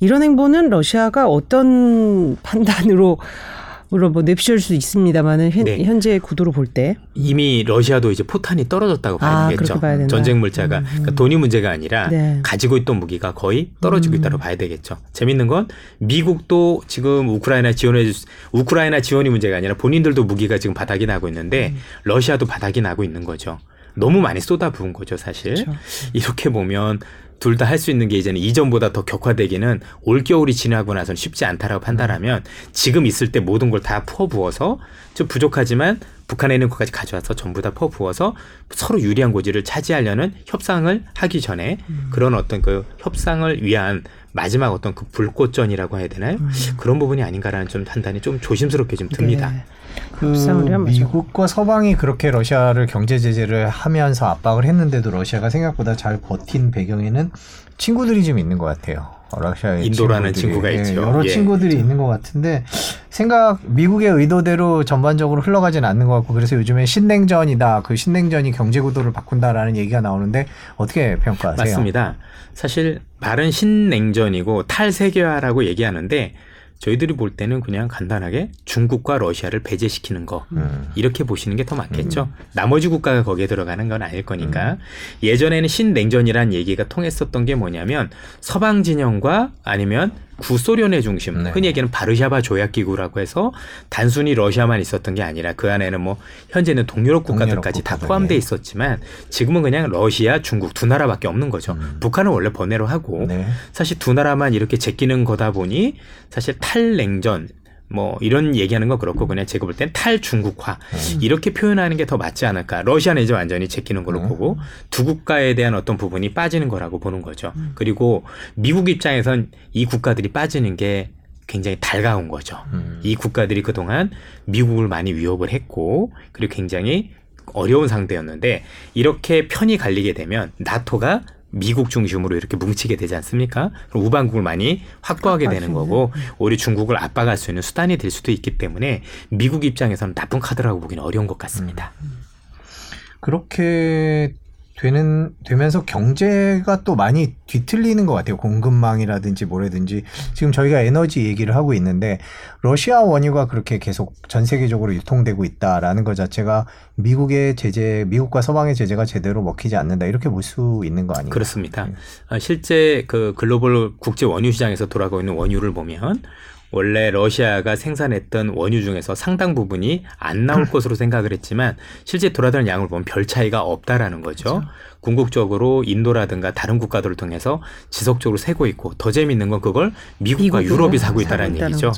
이런 행보는 러시아가 어떤 판단으로 물론 뭐 냅시올 수 있습니다만은 현, 네. 현재 구도로 볼 때 이미 러시아도 이제 포탄이 떨어졌다고 봐야 아, 되겠죠. 그렇게 봐야. 전쟁 물자가 그러니까 돈이 문제가 아니라 네. 가지고 있던 무기가 거의 떨어지고 음. 있다고 봐야 되겠죠. 재밌는 건 미국도 지금 우크라이나 지원해 주- 우크라이나 지원이 문제가 아니라 본인들도 무기가 지금 바닥이 나고 있는데 음. 러시아도 바닥이 나고 있는 거죠. 너무 많이 쏟아부은 거죠, 사실. 그렇죠. 이렇게 보면 둘 다 할 수 있는 게 이제는 이전보다 더 격화되기는 올 겨울이 지나고 나서는 쉽지 않다라고 판단하면 지금 있을 때 모든 걸 다 퍼부어서 좀 부족하지만 북한에 있는 것까지 가져와서 전부 다 퍼부어서 서로 유리한 고지를 차지하려는 협상을 하기 전에 그런 어떤 그 협상을 위한 마지막 어떤 그 불꽃전이라고 해야 되나요? 그런 부분이 아닌가라는 좀 판단이 좀 조심스럽게 좀 듭니다. 네. 그. 미국과 서방이 그렇게 러시아를 경제 제재를 하면서 압박을 했는데도 러시아가 생각보다 잘 버틴 배경에는 친구들이 좀 있는 것 같아요. 러시아의 인도라는. 친구가 예, 있죠. 여러 예. 친구들이 있는 것 같은데 생각 미국의 의도대로 전반적으로 흘러가지는 않는 것 같고 그래서 요즘에 신냉전이다. 그 신냉전이 경제 구도를 바꾼다라는 얘기가 나오는데 어떻게 평가하세요? 맞습니다. 사실 말은 신냉전이고 탈세계화라고 얘기하는데 저희들이 볼 때는 그냥 간단하게 중국과 러시아를 배제시키는 거 음. 이렇게 보시는 게 더 맞겠죠. 나머지 국가가 거기에 들어가는 건 아닐 거니까 예전에는 신냉전이란 얘기가 통했었던 게 뭐냐면 서방 진영과 아니면 구소련의 중심, 네. 흔히 얘기하는 바르샤바 조약기구라고 해서 단순히 러시아만 있었던 게 아니라 그 안에는 뭐 현재는 동유럽 국가들까지 동유럽 다 포함돼 예. 있었지만 지금은 그냥 러시아, 중국 두 나라밖에 없는 거죠. 음. 북한은 원래 번외로 하고 네. 사실 두 나라만 이렇게 제끼는 거다 보니 사실 탈냉전 뭐 이런 얘기하는 건 그렇고 그냥 제가 볼 땐 탈중국화 음. 이렇게 표현하는 게 더 맞지 않을까. 러시아는 이제 완전히 제끼는 걸로 음. 보고 두 국가에 대한 어떤 부분이 빠지는 거라고 보는 거죠. 음. 그리고 미국 입장에선 이 국가들이 빠지는 게 굉장히 달가운 거죠. 음. 이 국가들이 그동안 미국을 많이 위협을 했고 그리고 굉장히 어려운 상대였는데 이렇게 편이 갈리게 되면 나토가 미국 중심으로 이렇게 뭉치게 되지 않습니까? 그럼 우방국을 많이 확보하게 되는. 거고 오히려 중국을 압박할 수 있는 수단이 될 수도 있기 때문에 미국 입장에서는 나쁜 카드라고 보기는 어려운 것 같습니다. 그렇게 되는 되면서 경제가 또 많이 뒤틀리는 것 같아요. 공급망이라든지 뭐라든지 지금 저희가 에너지 얘기를 하고 있는데 러시아 원유가 그렇게 계속 전 세계적으로 유통되고 있다라는 것 자체가 미국의 제재, 미국과 서방의 제재가 제대로 먹히지 않는다 이렇게 볼 수 있는 거 아닌가요? 그렇습니다. 네. 아, 실제 그 글로벌 국제 원유 시장에서 돌아가고 있는 원유를 보면 원래 러시아가 생산했던 원유 중에서 상당 부분이 안 나올 것으로 생각을 했지만 실제 돌아다니는 양을 보면 별 차이가 없다라는 거죠. 궁극적으로 인도라든가 다른 국가들을 통해서 지속적으로 새고 있고 더 재미있는 건 그걸 미국과 유럽이 사고 있다는 있다는 얘기죠.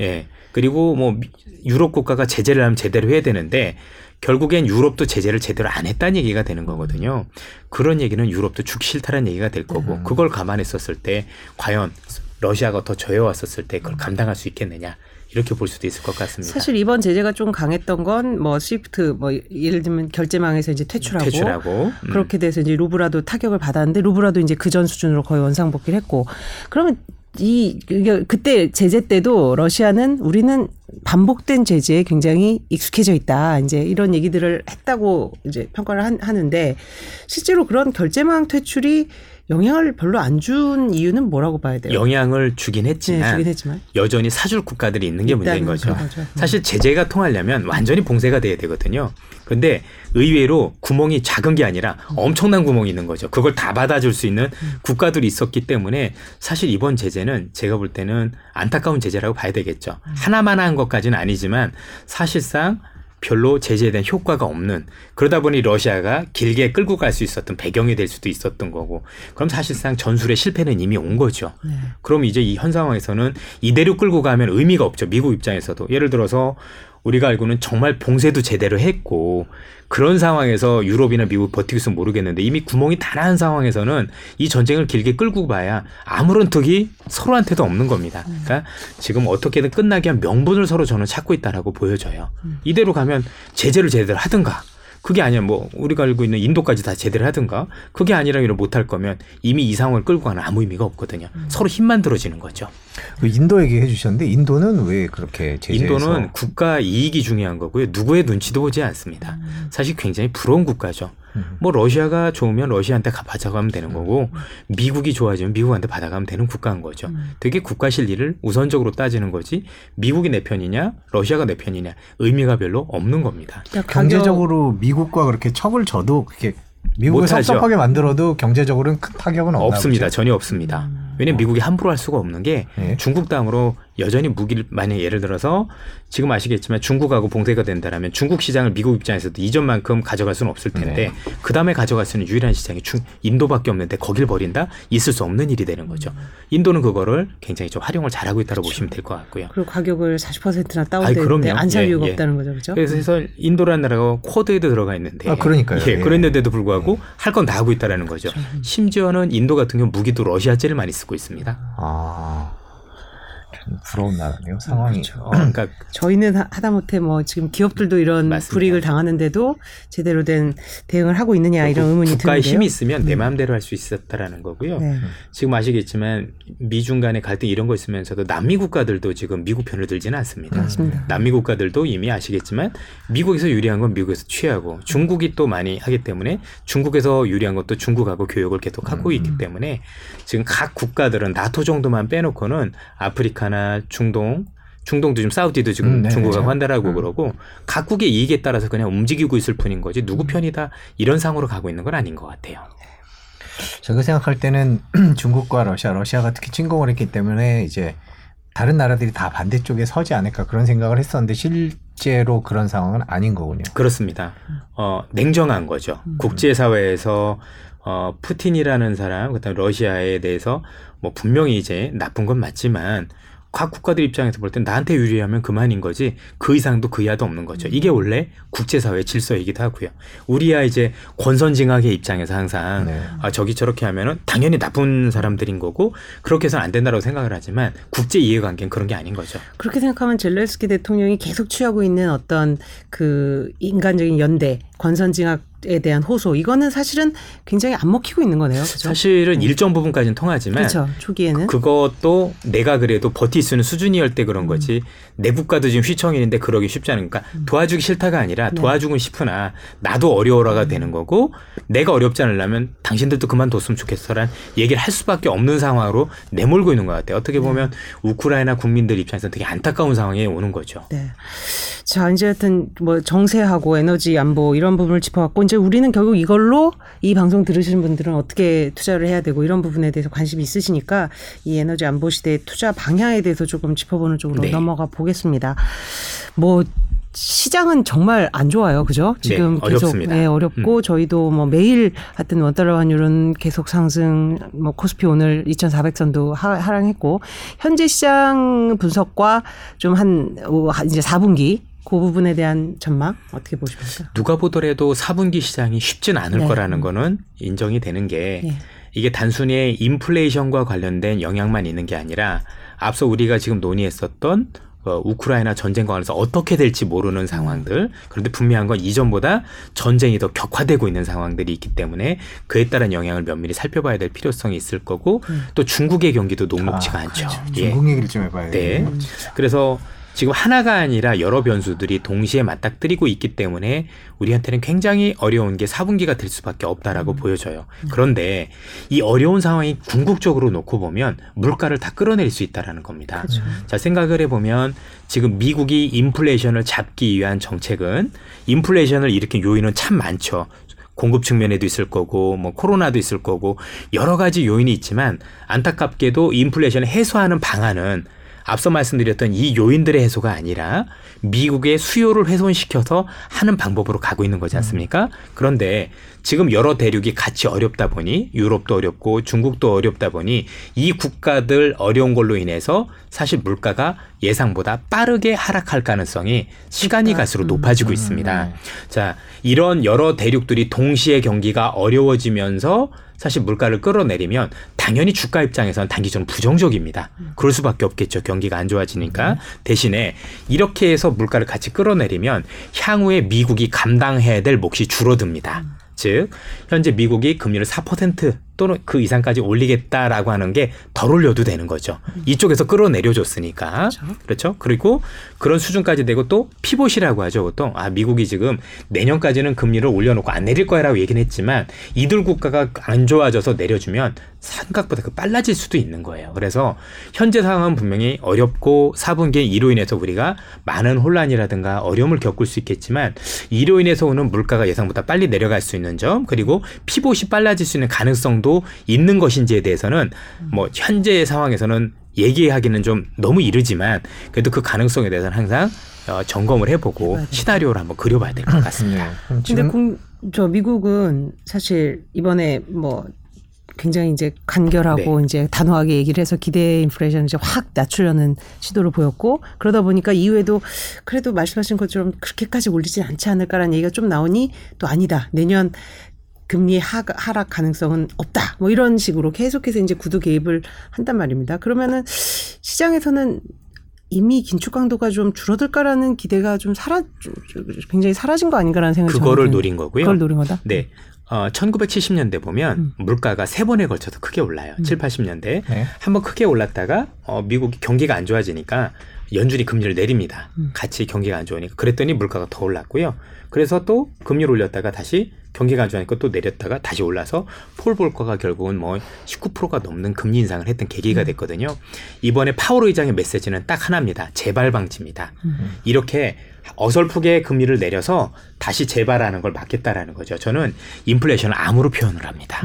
예. 예. 그리고 뭐 미- 유럽 국가가 제재를 하면 제대로 해야 되는데 결국엔 유럽도 제재를 제대로 안 했다는 얘기가 되는 거거든요. 그런 얘기는 유럽도 죽기 싫다는 얘기가 될 거고 음. 그걸 감안했었을 때 과연 러시아가 더 저해왔었을 때 그걸 감당할 수 있겠느냐 이렇게 볼 수도 있을 것 같습니다. 사실 이번 제재가 좀 강했던 건 뭐 시프트 뭐 예를 들면 결제망에서 이제 퇴출하고, 퇴출하고 음. 그렇게 돼서 이제 루브라도 타격을 받았는데 루브라도 이제 그 전 수준으로 거의 원상복귀를 했고 그러면 이 그때 제재 때도 러시아는 우리는 반복된 제재에 굉장히 익숙해져 있다 이제 이런 얘기들을 했다고 이제 평가를 한- 하는데 실제로 그런 결제망 퇴출이 영향을 별로 안 준 이유는 뭐라고 봐야 돼요? 영향을 주긴 네, 했지만 주긴 했지만 여전히 사줄 국가들이 있는 게 문제인 거죠. 거죠. 음. 사실 제재가 통하려면 완전히 봉쇄가 돼야 되거든요. 그런데 의외로 구멍이 작은 게 아니라 엄청난 구멍이 있는 거죠. 그걸 다 받아줄 수 있는 국가들이 있었기 때문에 사실 이번 제재는 제가 볼 때는 안타까운 제재라고 봐야 되겠죠. 하나만 한 것까지는 아니지만 사실상 별로 제재에 대한 효과가 없는 그러다 보니 러시아가 길게 끌고 갈 수 있었던 배경이 될 수도 있었던 거고 그럼 사실상 전술의 실패는 이미 온 거죠. 네. 그럼 이제 이 현 상황에서는 이대로 끌고 가면 의미가 없죠. 미국 입장에서도. 예를 들어서 우리가 알고는 정말 봉쇄도 제대로 했고 그런 상황에서 유럽이나 미국 버티겠으면 모르겠는데 이미 구멍이 다 난 상황에서는 이 전쟁을 길게 끌고 봐야 아무런 득이 서로한테도 없는 겁니다. 그러니까 지금 어떻게든 끝나게 한 명분을 서로 저는 찾고 있다라고 보여져요. 이대로 가면 제재를 제대로 하든가 그게 아니야 뭐 우리가 알고 있는 인도까지 다 제대로 하든가 그게 아니라 이런 못할 거면 이미 이 상황을 끌고 가는 아무 의미가 없거든요. 서로 힘만 들어지는 거죠. 그 인도 얘기해 주셨는데 인도는 왜 그렇게 제재해서 인도는 국가 이익이 중요한 거고요. 누구의 눈치도 보지 않습니다. 사실 굉장히 부러운 국가죠. 음. 뭐 러시아가 좋으면 러시아한테 가- 받아가면 되는 거고 미국이 좋아지면 미국한테 받아가면 되는 국가인 거죠. 되게 국가 실리를 우선적으로 따지는 거지 미국이 내 편이냐 러시아가 내 편이냐 의미가 별로 없는 겁니다. 경제적으로 미국과 그렇게 척을 져도 그렇게 미국을. 섭섭하게 만들어도 경제적으로는 큰 타격은 없나 없습니다. 보죠? 전혀 없습니다. 왜냐면 미국이 함부로 할 수가 없는 게 예. 중국 땅으로 여전히 무기를 만약 예를 들어서 지금 아시겠지만 중국하고 봉쇄가 된다라면 중국 시장을 미국 입장에서도 이전만큼 가져갈 수는 없을 텐데 그 다음에 가져갈 수 있는 유일한 시장이 중 인도밖에 없는데 거길 버린다 있을 수 없는 일이 되는 거죠. 인도는 그거를 굉장히 좀 활용을 잘하고 있다고 보시면 될 것 같고요. 그리고 가격을 40%나 아이, 다운되는데 그럼요. 안살 예, 이유가 예. 없다는 거죠, 그렇죠? 그래서 인도라는 나라가 쿼드에도 들어가 있는데 아, 그러니까요. 예, 예. 그랬는데도 불구하고 할 건 다 하고 있다라는 거죠. 심지어는 인도 같은 경우 무기도 러시아제를 많이 쓰고 있습니다. 아, 참 부러운 나라네요. 상황이. 어, 그러니까 저희는 하- 하다못해 뭐 지금 기업들도 이런 맞습니다. 불이익을 당하는데도 제대로 된 대응을 하고 있느냐 이런 의문이 국가의 드는데요. 힘이 있으면 내 마음대로 할 수 있었다라는 거고요. 네. 지금 아시겠지만 미중 간의 갈등 이런 거 있으면서도 남미 국가들도 지금 미국 편을 들지는 않습니다. 맞습니다. 남미 국가들도 이미 아시겠지만 미국에서 유리한 건 미국에서 취하고 중국이 또 많이 하기 때문에 중국에서 유리한 것도 중국하고 교역을 계속 하고 있기 때문에 지금 각 국가들은 나토 정도만 빼놓고는 아프리카나 중동 중동도 지금 사우디도 지금 음, 네, 중국하고 맞아요. 한다라고 음. 그러고 각국의 이익에 따라서 그냥 움직이고 있을 뿐인 거지 누구 편이다 이런 상으로 가고 있는 건 아닌 것 같아요. 제가 생각할 때는 중국과 러시아, 러시아가 특히 침공을 했기 때문에 이제 다른 나라들이 다 반대쪽에 서지 않을까 그런 생각을 했었는데 실제로 그런 상황은 아닌 거군요. 그렇습니다. 어, 냉정한 거죠. 국제사회에서 어, 푸틴이라는 사람, 그다음 러시아에 대해서 뭐 분명히 이제 나쁜 건 맞지만 각 국가들 입장에서 볼 땐 나한테 유리하면 그만인 거지 그 이상도 그 이하도 없는 거죠. 이게 원래 국제사회 질서이기도 하고요. 우리야 이제 권선징악의 입장에서 항상 네. 아, 저기 저렇게 하면은 당연히 나쁜 사람들인 거고 그렇게 해서는 안 된다고 생각을 하지만 국제 이해관계는 그런 게 아닌 거죠. 그렇게 생각하면 젤렌스키 대통령이 계속 취하고 있는 어떤 그 인간적인 연대, 권선징악 에 대한 호소 이거는 사실은 굉장히 안 먹히고 있는 거네요. 그렇죠? 사실은 일정 부분까지는 통하지만 그렇죠. 초기에는 그것도 내가 그래도 버틸 수 있는 수준이었을 때 그런 거지 내 국가도 지금 휘청이는데 그러기 쉽지 않으니까 도와주기 싫다가 아니라 도와주고 싶으나 나도 어려워라가 되는 거고 내가 어렵지 않으려면 당신들도 그만뒀으면 좋겠어란 얘기를 할 수밖에 없는 상황으로 내몰고 있는 것 같아요. 어떻게 보면 우크라이나 국민들 입장에서는 되게 안타까운 상황에 오는 거죠. 네. 자, 이제 하여튼 뭐 정세하고 에너지 안보 이런 부분을 짚어갖고 이제 우리는 결국 이걸로 이 방송 들으시는 분들은 어떻게 투자를 해야 되고 이런 부분에 대해서 관심이 있으시니까 이 에너지 안보 시대의 투자 방향에 대해서 조금 짚어보는 쪽으로 네. 넘어가 보겠습니다. 뭐 시장은 정말 안 좋아요. 그죠? 지금 네, 계속 어렵습니다. 네, 어렵고 저희도 뭐 매일 하여튼 원달러 환율은 계속 상승 뭐 코스피 오늘 2,400선도 하락했고 현재 시장 분석과 좀 한 이제 4분기 그 부분에 대한 전망 어떻게 보십니까? 누가 보더라도 4분기 시장이 쉽진 않을 네. 거라는 거는 인정이 되는 게 네. 이게 단순히 인플레이션과 관련된 영향만 있는 게 아니라 앞서 우리가 지금 논의했었던 어, 우크라이나 전쟁과 관련해서 어떻게 될지 모르는 상황들 그런데 분명한 건 이전보다 전쟁이 더 격화되고 있는 상황들이 있기 때문에 그에 따른 영향을 면밀히 살펴봐야 될 필요성이 있을 거고 또 중국의 경기도 녹록지가 아, 않죠. 그렇죠. 예. 중국 얘기를 좀 해봐야 네. 돼요. 그래서 지금 하나가 아니라 여러 변수들이 동시에 맞닥뜨리고 있기 때문에 우리한테는 굉장히 어려운 게 4분기가 될 수밖에 없다라고 보여져요. 그런데 이 어려운 상황이 궁극적으로 놓고 보면 물가를 다 끌어낼 수 있다라는 겁니다. 그렇죠. 자, 생각을 해보면 지금 미국이 인플레이션을 잡기 위한 정책은 인플레이션을 일으킨 요인은 참 많죠. 공급 측면에도 있을 거고 뭐 코로나도 있을 거고 여러 가지 요인이 있지만 안타깝게도 인플레이션을 해소하는 방안은 앞서 말씀드렸던 이 요인들의 해소가 아니라 미국의 수요를 훼손시켜서 하는 방법으로 가고 있는 거지 않습니까? 그런데 지금 여러 대륙이 같이 어렵다 보니 유럽도 어렵고 중국도 어렵다 보니 이 국가들 어려운 걸로 인해서 사실 물가가 예상보다 빠르게 하락할 가능성이 시간이 갈수록 높아지고 있습니다. 자, 이런 여러 대륙들이 동시에 경기가 어려워지면서 사실 물가를 끌어내리면 당연히 주가 입장에서는 단기적으로 부정적입니다. 그럴 수밖에 없겠죠. 경기가 안 좋아지니까. 대신에 이렇게 해서 물가를 같이 끌어내리면 향후에 미국이 감당해야 될 몫이 줄어듭니다. 즉 현재 미국이 금리를 4% 또는 그 이상까지 올리겠다라고 하는 게 덜 올려도 되는 거죠. 이쪽에서 끌어내려 줬으니까. 그렇죠. 그리고 그런 수준까지 되고 또 피봇이라고 하죠. 보통 아 미국이 지금 내년까지는 금리를 올려놓고 안 내릴 거야라고 얘기는 했지만 이들 국가가 안 좋아져서 내려주면 생각보다 그 빨라질 수도 있는 거예요. 그래서 현재 상황은 분명히 어렵고 4분기에 이로 인해서 우리가 많은 혼란이라든가 어려움을 겪을 수 있겠지만 이로 인해서 오는 물가가 예상보다 빨리 내려갈 수 있는 점 그리고 피봇이 빨라질 수 있는 가능성도 있는 것인지에 대해서는 뭐 현재의 상황에서는 얘기하기는 좀 너무 이르지만 그래도 그 가능성에 대해서는 항상 어, 점검을 해보고. 시나리오를 한번 그려봐야 될 것 같습니다. 네. 그럼 근데 공, 저 미국은 사실 이번에 뭐 굉장히 이제 간결하고 네. 이제 단호하게 얘기를 해서 기대 인플레이션을 이제 확 낮추려는 시도를 보였고 그러다 보니까 이후에도 그래도 말씀하신 것처럼 그렇게까지 올리진 않지 않을까라는 얘기가 좀 나오니 또 아니다. 내년 금리 하, 하락 가능성은 없다. 뭐 이런 식으로 계속해서 이제 구두 개입을 한단 말입니다. 그러면은 시장에서는 이미 긴축 강도가 좀 줄어들까라는 기대가 좀 사라 굉장히 사라진 거 아닌가라는 생각이 그거를 저는 노린 거고요. 그걸 노린 거다. 네. 어, 1970년대 보면 음. 물가가 세 번에 걸쳐서 크게 올라요. 음. 7, 80년대. 네. 한번 크게 올랐다가 어, 미국이 경기가 안 좋아지니까 연준이 금리를 내립니다. 음. 같이 경기가 안 좋으니까. 그랬더니 물가가 더 올랐고요. 그래서 또 금리를 올렸다가 다시 경기가 안 좋으니까 또 내렸다가 다시 올라서 폴 볼커가 결국은 뭐 19%가 넘는 금리 인상을 했던 음. 계기가 됐거든요. 이번에 파월 의장의 메시지는 딱 하나입니다. 재발 방지입니다. 음. 이렇게 어설프게 금리를 내려서 다시 재발하는 걸 막겠다라는 거죠. 저는 인플레이션을 암으로 표현을 합니다.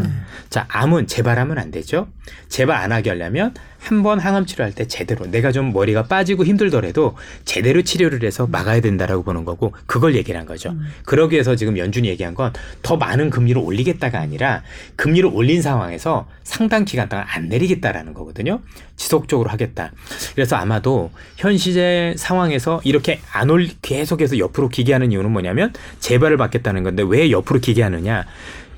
자, 암은 재발하면 안 되죠. 재발 안 하게 하려면 한번 항암 치료할 때 제대로 내가 좀 머리가 빠지고 힘들더라도 제대로 치료를 해서 막아야 된다라고 보는 거고 그걸 얘기를 한 거죠. 그러기 위해서 지금 연준이 얘기한 건 더 많은 금리를 올리겠다가 아니라 금리를 올린 상황에서 상당 기간 동안 안 내리겠다라는 거거든요. 지속적으로 하겠다. 그래서 아마도 현 시제 상황에서 이렇게 안 올 계속해서 옆으로 기계하는 이유는 뭐냐면 재발을 받겠다는 건데 왜 옆으로 기계하느냐?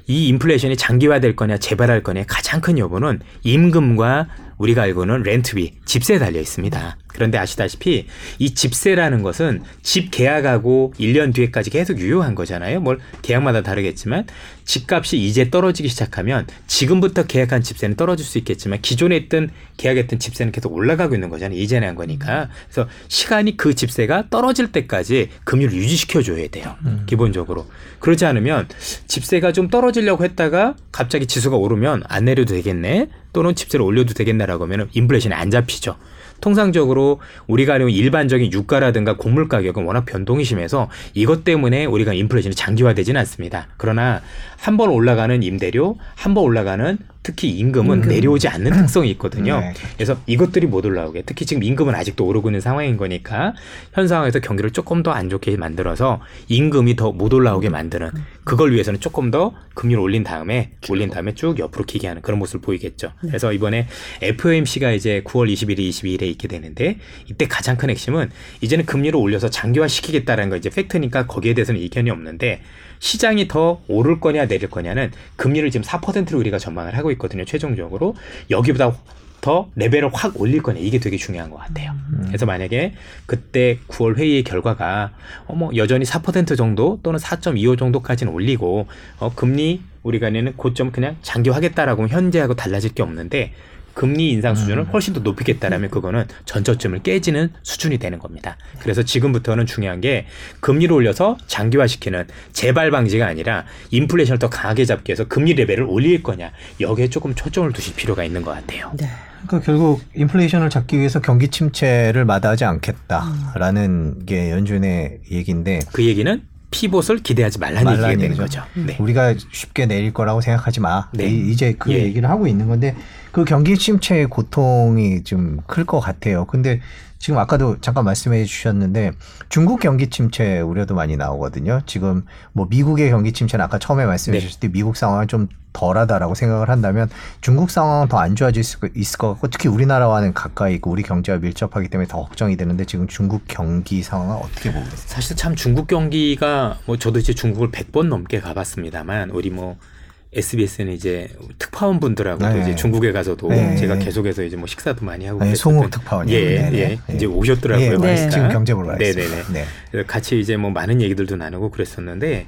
이 인플레이션이 장기화될 거냐 재발할 거냐 가장 큰 여부는 임금과 우리가 알고는 렌트비, 집세에 달려 있습니다. 그런데 아시다시피 이 집세라는 것은 집 계약하고 1년 뒤에까지 계속 유효한 거잖아요. 뭘 계약마다 다르겠지만 집값이 이제 떨어지기 시작하면 지금부터 계약한 집세는 떨어질 수 있겠지만 기존에 있던 계약했던 집세는 계속 올라가고 있는 거잖아요. 이전에 한 거니까. 그래서 시간이 그 집세가 떨어질 때까지 금리를 유지시켜 줘야 돼요. 기본적으로. 그렇지 않으면 집세가 좀 떨어지려고 했다가 갑자기 지수가 오르면 안 내려도 되겠네. 또는 집세를 올려도 되겠네라고 하면 인플레이션이 안 잡히죠. 통상적으로 우리가 알고 일반적인 유가라든가 곡물 가격은 워낙 변동이 심해서 이것 때문에 우리가 인플레이션이 장기화되지는 않습니다. 그러나 한 번 올라가는 임대료, 한 번 올라가는 특히 임금은 임금. 내려오지 않는 특성이 있거든요. 네. 그래서 이것들이 못 올라오게 특히 지금 임금은 아직도 오르고 있는 상황인 거니까 현 상황에서 경기를 조금 더 안 좋게 만들어서 임금이 더 못 올라오게 만드는 그걸 위해서는 조금 더 금리를 올린 다음에 올린 다음에 쭉 옆으로 기게 하는 그런 모습을 보이겠죠. 그래서 이번에 FOMC가 이제 9월 21일, 22일에 있게 되는데 이때 가장 큰 핵심은 이제는 금리를 올려서 장기화 시키겠다라는 거 이제 팩트니까 거기에 대해서는 이견이 없는데 시장이 더 오를 거냐 내릴 거냐는 금리를 지금 4%로 우리가 전망을 하고 있거든요. 최종적으로 여기보다 더 레벨을 확 올릴 거냐 이게 되게 중요한 것 같아요. 그래서 만약에 그때 9월 회의의 결과가 어뭐 여전히 4% 정도 또는 4.25 정도까지는 올리고 어 금리 우리가 내는 고점 그냥 장기화하겠다라고 현재하고 달라질 게 없는데 금리 인상 음. 수준을 훨씬 더 높이겠다라면 그거는 전저점을 깨지는 수준이 되는 겁니다. 그래서 지금부터는 중요한 게 금리를 올려서 장기화시키는 재발 방지가 아니라 인플레이션을 더 강하게 잡기 위해서 금리 레벨을 올릴 거냐 여기에 조금 초점을 두실 필요가 있는 것 같아요. 네. 그러니까 결국 인플레이션을 잡기 위해서 경기 침체를 마다하지 않겠다라는 게 연준의 얘기인데 그 얘기는 피봇을 기대하지 말라는 말라는 얘기가 되는. 거죠. 네. 우리가 쉽게 내릴 거라고 생각하지 마. 네. 이- 이제 그 예. 얘기를 하고 있는 건데 그 경기 침체의 고통이 좀 클 것 같아요. 근데 지금 아까도 잠깐 말씀해 주셨는데 중국 경기 침체 우려도 많이 나오거든요. 지금 뭐 미국의 경기 침체는 아까 처음에 말씀해 네. 주셨을 때 미국 상황은 좀 덜하다라고 생각을 한다면 중국 상황은 더 안 좋아질 수 있을 것 같고 특히 우리나라와는 가까이 있고 우리 경제와 밀접하기 때문에 더 걱정이 되는데 지금 중국 경기 상황은 어떻게 보고 계세요? 사실 참 중국 경기가 뭐 저도 이제 중국을 100번 넘게 가봤습니다만 우리 뭐 SBS는 이제 특파원 분들하고도 네. 이제 중국에 가서도 네. 제가 계속해서 이제 뭐 식사도 많이 하고 네, 그랬었던- 송욱 특파원이요. 예. 예. 네. 이제 오셨더라고요. 예, 네. 보니까. 지금 경제 보러 와 네네네. 있습니다. 네. 그래서 같이 이제 뭐 많은 얘기들도 나누고 그랬었는데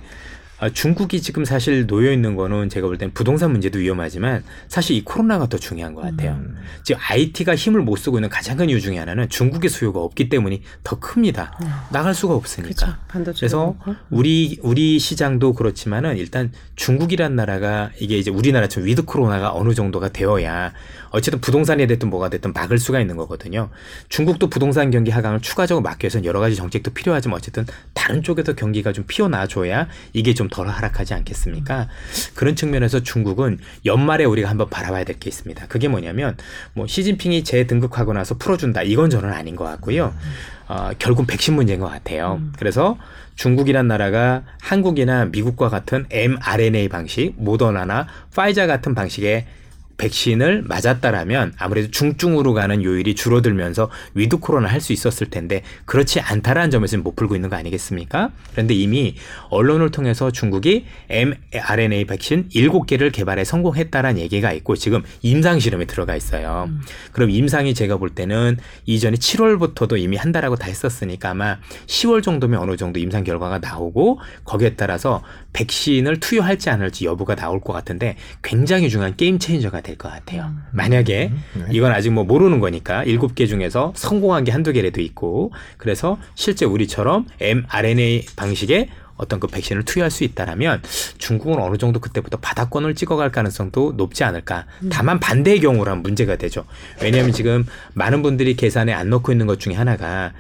아, 중국이 지금 사실 놓여 있는 거는 제가 볼땐 부동산 문제도 위험하지만 사실 이 코로나가 더 중요한 것 같아요. 음. 지금 IT가 힘을 못 쓰고 있는 가장 큰 이유 중에 하나는 중국의 수요가 없기 때문이 더 큽니다. 나갈 수가 없으니까. 그래서 우리 우리 시장도 그렇지만은 일단 중국이란 나라가 이게 이제 우리나라처럼 위드 코로나가 어느 정도가 되어야 어쨌든 부동산이 됐든 뭐가 됐든 막을 수가 있는 거거든요. 중국도 부동산 경기 하강을 추가적으로 막기 위해서는 여러 가지 정책도 필요하지만 어쨌든 다른 쪽에서 경기가 좀 피어나줘야 이게 좀덜 하락하지 않겠습니까? 그런 측면에서 중국은 연말에 우리가 한번 바라봐야 될 게 있습니다. 그게 뭐냐면 뭐 시진핑이 재등극하고 나서 풀어준다 이건 저는 아닌 것 같고요. 어, 결국 백신 문제인 것 같아요. 그래서 중국이란 나라가 한국이나 미국과 같은 mRNA 방식, 모더나나 파이자 같은 방식의 백신을 맞았다라면 아무래도 중증으로 가는 요인이 줄어들면서 위드 코로나 할 수 있었을 텐데 그렇지 않다라는 점에서는 못 풀고 있는 거 아니겠습니까? 그런데 이미 언론을 통해서 중국이 mRNA 백신 7개를 개발에 성공했다라는 얘기가 있고 지금 임상 실험에 들어가 있어요. 그럼 임상이 제가 볼 때는 이전에 7월부터도 이미 한다라고 다 했었으니까 아마 10월 정도면 어느 정도 임상 결과가 나오고 거기에 따라서 백신을 투여할지 안 할지 여부가 나올 것 같은데 굉장히 중요한 게임 체인저가 될 것 같아요. 만약에 네. 이건 아직 뭐 모르는 거니까 일곱 개 중에서 성공한 게 한두 개라도 있고 그래서 실제 우리처럼 mRNA 방식의 어떤 그 백신을 투여할 수 있다라면 중국은 어느 정도 그때부터 바닥권을 찍어갈 가능성도 높지 않을까. 다만 반대의 경우라면 문제가 되죠. 왜냐하면 지금 많은 분들이 계산에 안 넣고 있는 것 중에 하나가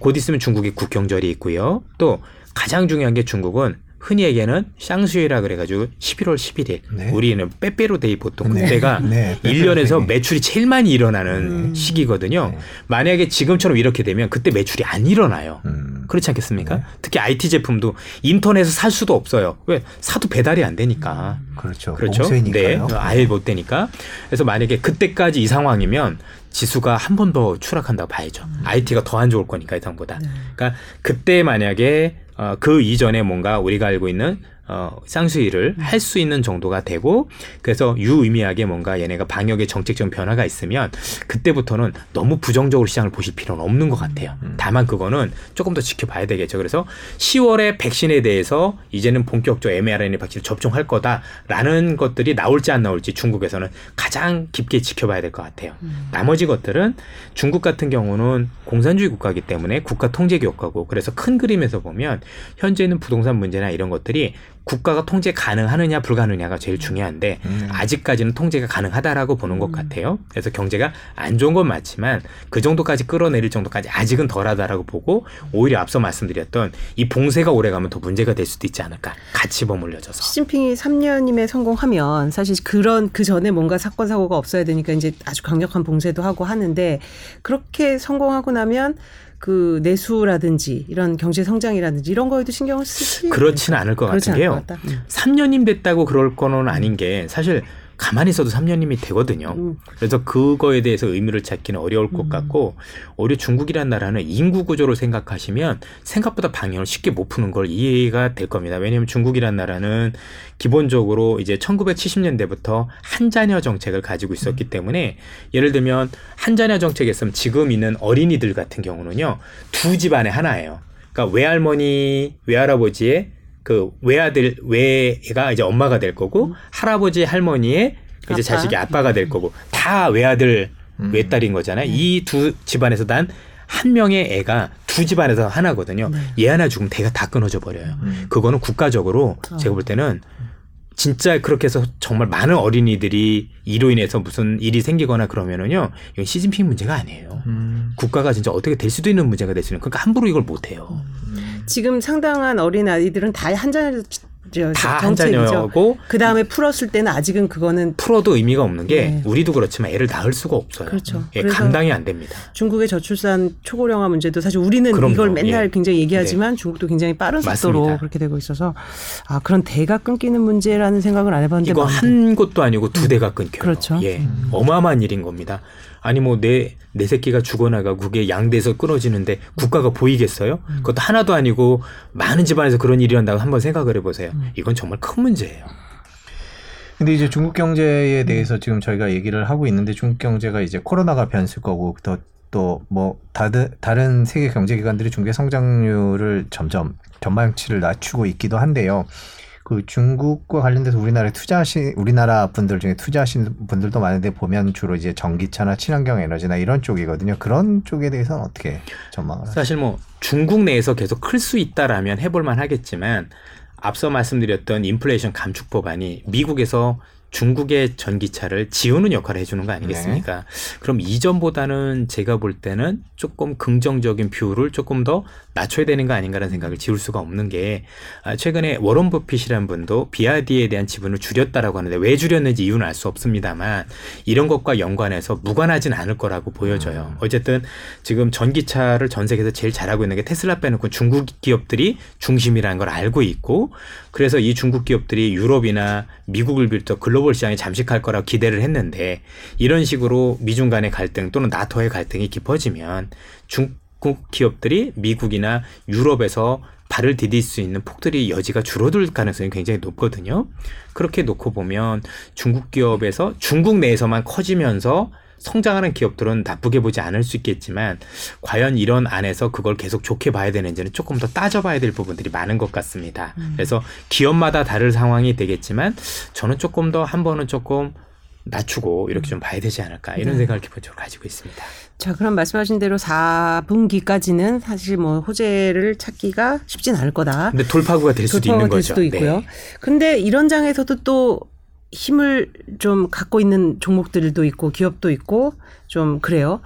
곧 있으면 중국이 국경절이 있고요. 또 가장 중요한 게 중국은 흔히 얘기하는 샹수이라 그래가지고 11월 11일 네. 우리는 빼빼로데이 보통 네. 그때가 네, 일 1년에서 빼빼로데이. 매출이 제일 많이 일어나는 음. 시기거든요. 네. 만약에 지금처럼 이렇게 되면 그때 매출이 안 일어나요. 음. 그렇지 않겠습니까? 네. 특히 IT 제품도 인터넷에서 살 수도 없어요. 왜? 사도 배달이 안 되니까. 그렇죠. 그렇죠. 봉쇄니까요. 네. 아예 못 되니까. 그래서 만약에 그때까지 이 상황이면 지수가 한 번 더 추락한다고 봐야죠. IT가 더 안 좋을 거니까 예상보다. 그러니까 그때 만약에 어, 그 이전에 뭔가 우리가 알고 있는 어, 쌍수일을 할수 있는 정도가 되고 그래서 유의미하게 뭔가 얘네가 방역에 정책적 변화가 있으면 그때부터는 너무 부정적으로 시장을 보실 필요는 없는 것 같아요. 다만 그거는 조금 더 지켜봐야 되겠죠. 그래서 10월에 백신에 대해서 이제는 본격적으로 mRNA 백신을 접종할 거다라는 것들이 나올지 안 나올지 중국에서는 가장 깊게 지켜봐야 될 것 같아요. 나머지 것들은 중국 같은 경우는 공산주의 국가이기 때문에 국가 통제 국가고 그래서 큰 그림에서 보면 현재는 부동산 문제나 이런 것들이 국가가 통제 가능하느냐 불가능하냐가 제일 중요한데 음. 아직까지는 통제가 가능하다라고 보는 것 같아요. 그래서 경제가 안 좋은 건 맞지만 그 정도까지 끌어내릴 정도까지 아직은 덜하다라고 보고 오히려 앞서 말씀드렸던 이 봉쇄가 오래가면 더 문제가 될 수도 있지 않을까. 같이 버물려져서. 시진핑이 3년임에 성공하면 사실 그런 그 전에 뭔가 사건 사고가 없어야 되니까 이제 아주 강력한 봉쇄도 하고 하는데 그렇게 성공하고 나면 그 내수라든지 이런 경제 성장이라든지 이런 거에도 신경을 쓰지 그렇지는 않을 것 같은 게요. 것 같다. 음. 3년임 됐다고 그럴 거는 아닌 게 사실 가만히 있어도 3년임이 되거든요. 음. 그래서 그거에 대해서 의미를 찾기는 어려울 것 같고 오히려 중국이라는 나라는 인구 구조를 생각하시면 생각보다 방역을 쉽게 못 푸는 걸 이해가 될 겁니다. 왜냐하면 중국이라는 나라는 기본적으로 이제 1970년대부터 한 자녀 정책을 가지고 있었기 때문에 예를 들면 한 자녀 정책에 있으면 지금 있는 어린이들 같은 경우는요 두 집안에 하나예요. 그러니까 외할머니, 외할아버지의 그 외아들 외가 이제 엄마가 될 거고 할아버지 할머니의 이제 아빠. 자식이 아빠가 될 거고 다 외아들 음. 외딸인 거잖아요. 이두 집안에서 단한 명의 애가 두 집안에서 하나거든요. 얘 하나 죽으면 대가 다 끊어져 버려요. 음. 그거는 국가적으로 제가 볼 때는 진짜 그렇게 해서 정말 많은 어린이들이 이로 인해서 무슨 일이 생기거나 그러면은요, 이건 시진핑 문제가 아니에요. 음. 국가가 진짜 어떻게 될 수도 있는 문제가 될 수 있는. 그러니까 함부로 이걸 못 해요. 지금 상당한 어린 아이들은 다한 정책이죠. 자녀고 그 다음에 풀었을 때는 아직은 그거는 풀어도 의미가 없는 게 네. 우리도 그렇지만 애를 낳을 수가 없어요. 그렇죠. 예, 감당이 안 됩니다. 중국의 저출산 초고령화 문제도 사실 우리는 그럼요. 이걸 맨날 예. 굉장히 얘기하지만 중국도 굉장히 빠른 속도로 맞습니다. 그렇게 되고 있어서 아 그런 대가 끊기는 문제라는 생각을 안 해봤는데 이거 마음에 한 곳도 아니고 두 대가 끊겨요. 그렇죠. 예, 어마어마한 일인 겁니다. 아니 뭐 내 내 새끼가 죽어나가고 그게 양대에서 끊어지는데 국가가 보이겠어요? 그것도 하나도 아니고 많은 집안에서 그런 일이 일어난다고 한번 생각을 해보세요. 이건 정말 큰 문제예요. 근데 이제 중국 경제에 대해서 지금 저희가 얘기를 하고 있는데 중국 경제가 이제 코로나가 변수일 거고 또뭐 다른 다른 세계 경제 기관들이 중국의 성장률을 점점 전망치를 낮추고 있기도 한데요. 그 중국과 관련돼서 우리나라에 투자하신 우리나라 분들 중에 투자하신 분들도 많은데 보면 주로 이제 전기차나 친환경 에너지나 이런 쪽이거든요. 그런 쪽에 대해서는 어떻게 전망을 하세요? 사실 뭐 중국 내에서 계속 클 수 있다라면 해볼만 하겠지만 앞서 말씀드렸던 인플레이션 감축 법안이 미국에서 중국의 전기차를 지우는 역할을 해주는 거 아니겠습니까? 그럼 이전보다는 제가 볼 때는 조금 긍정적인 view를 조금 더 낮춰야 되는 거 아닌가라는 생각을 지울 수가 없는 게 아, 최근에 워런 버핏이라는 분도 비아디에 대한 지분을 줄였다라고 하는데 왜 줄였는지 이유는 알 수 없습니다만 이런 것과 연관해서 무관하진 않을 거라고 보여져요. 어쨌든 지금 전기차를 전 세계에서 제일 잘하고 있는 게 테슬라 빼놓고 중국 기업들이 중심이라는 걸 알고 있고 그래서 이 중국 기업들이 유럽이나 미국을 비롯해 글로벌 시장에 잠식할 거라고 기대를 했는데 이런 식으로 미중 간의 갈등 또는 나토의 갈등이 깊어지면 중 국 기업들이 미국이나 유럽에서 발을 디딜 수 있는 폭들이 여지가 줄어들 가능성이 굉장히 높거든요. 그렇게 놓고 보면 중국 기업에서 중국 내에서만 커지면서 성장하는 기업들은 나쁘게 보지 않을 수 있겠지만 과연 이런 안에서 그걸 계속 좋게 봐야 되는지는 조금 더 따져봐야 될 부분들이 많은 것 같습니다. 그래서 기업마다 다를 상황이 되겠지만 저는 조금 더 한 번은 조금 낮추고 이렇게 좀 봐야 되지 않을까 이런 네. 생각을 기본적으로 가지고 있습니다. 자, 그럼 말씀하신 대로 4분기까지는 사실 뭐 호재를 찾기가 쉽진 않을 거다. 근데 돌파구가 될 수도 돌파가 있는 될 거죠. 수도 있고요. 네. 근데 이런 장에서도 또 힘을 좀 갖고 있는 종목들도 있고 기업도 있고 좀 그래요.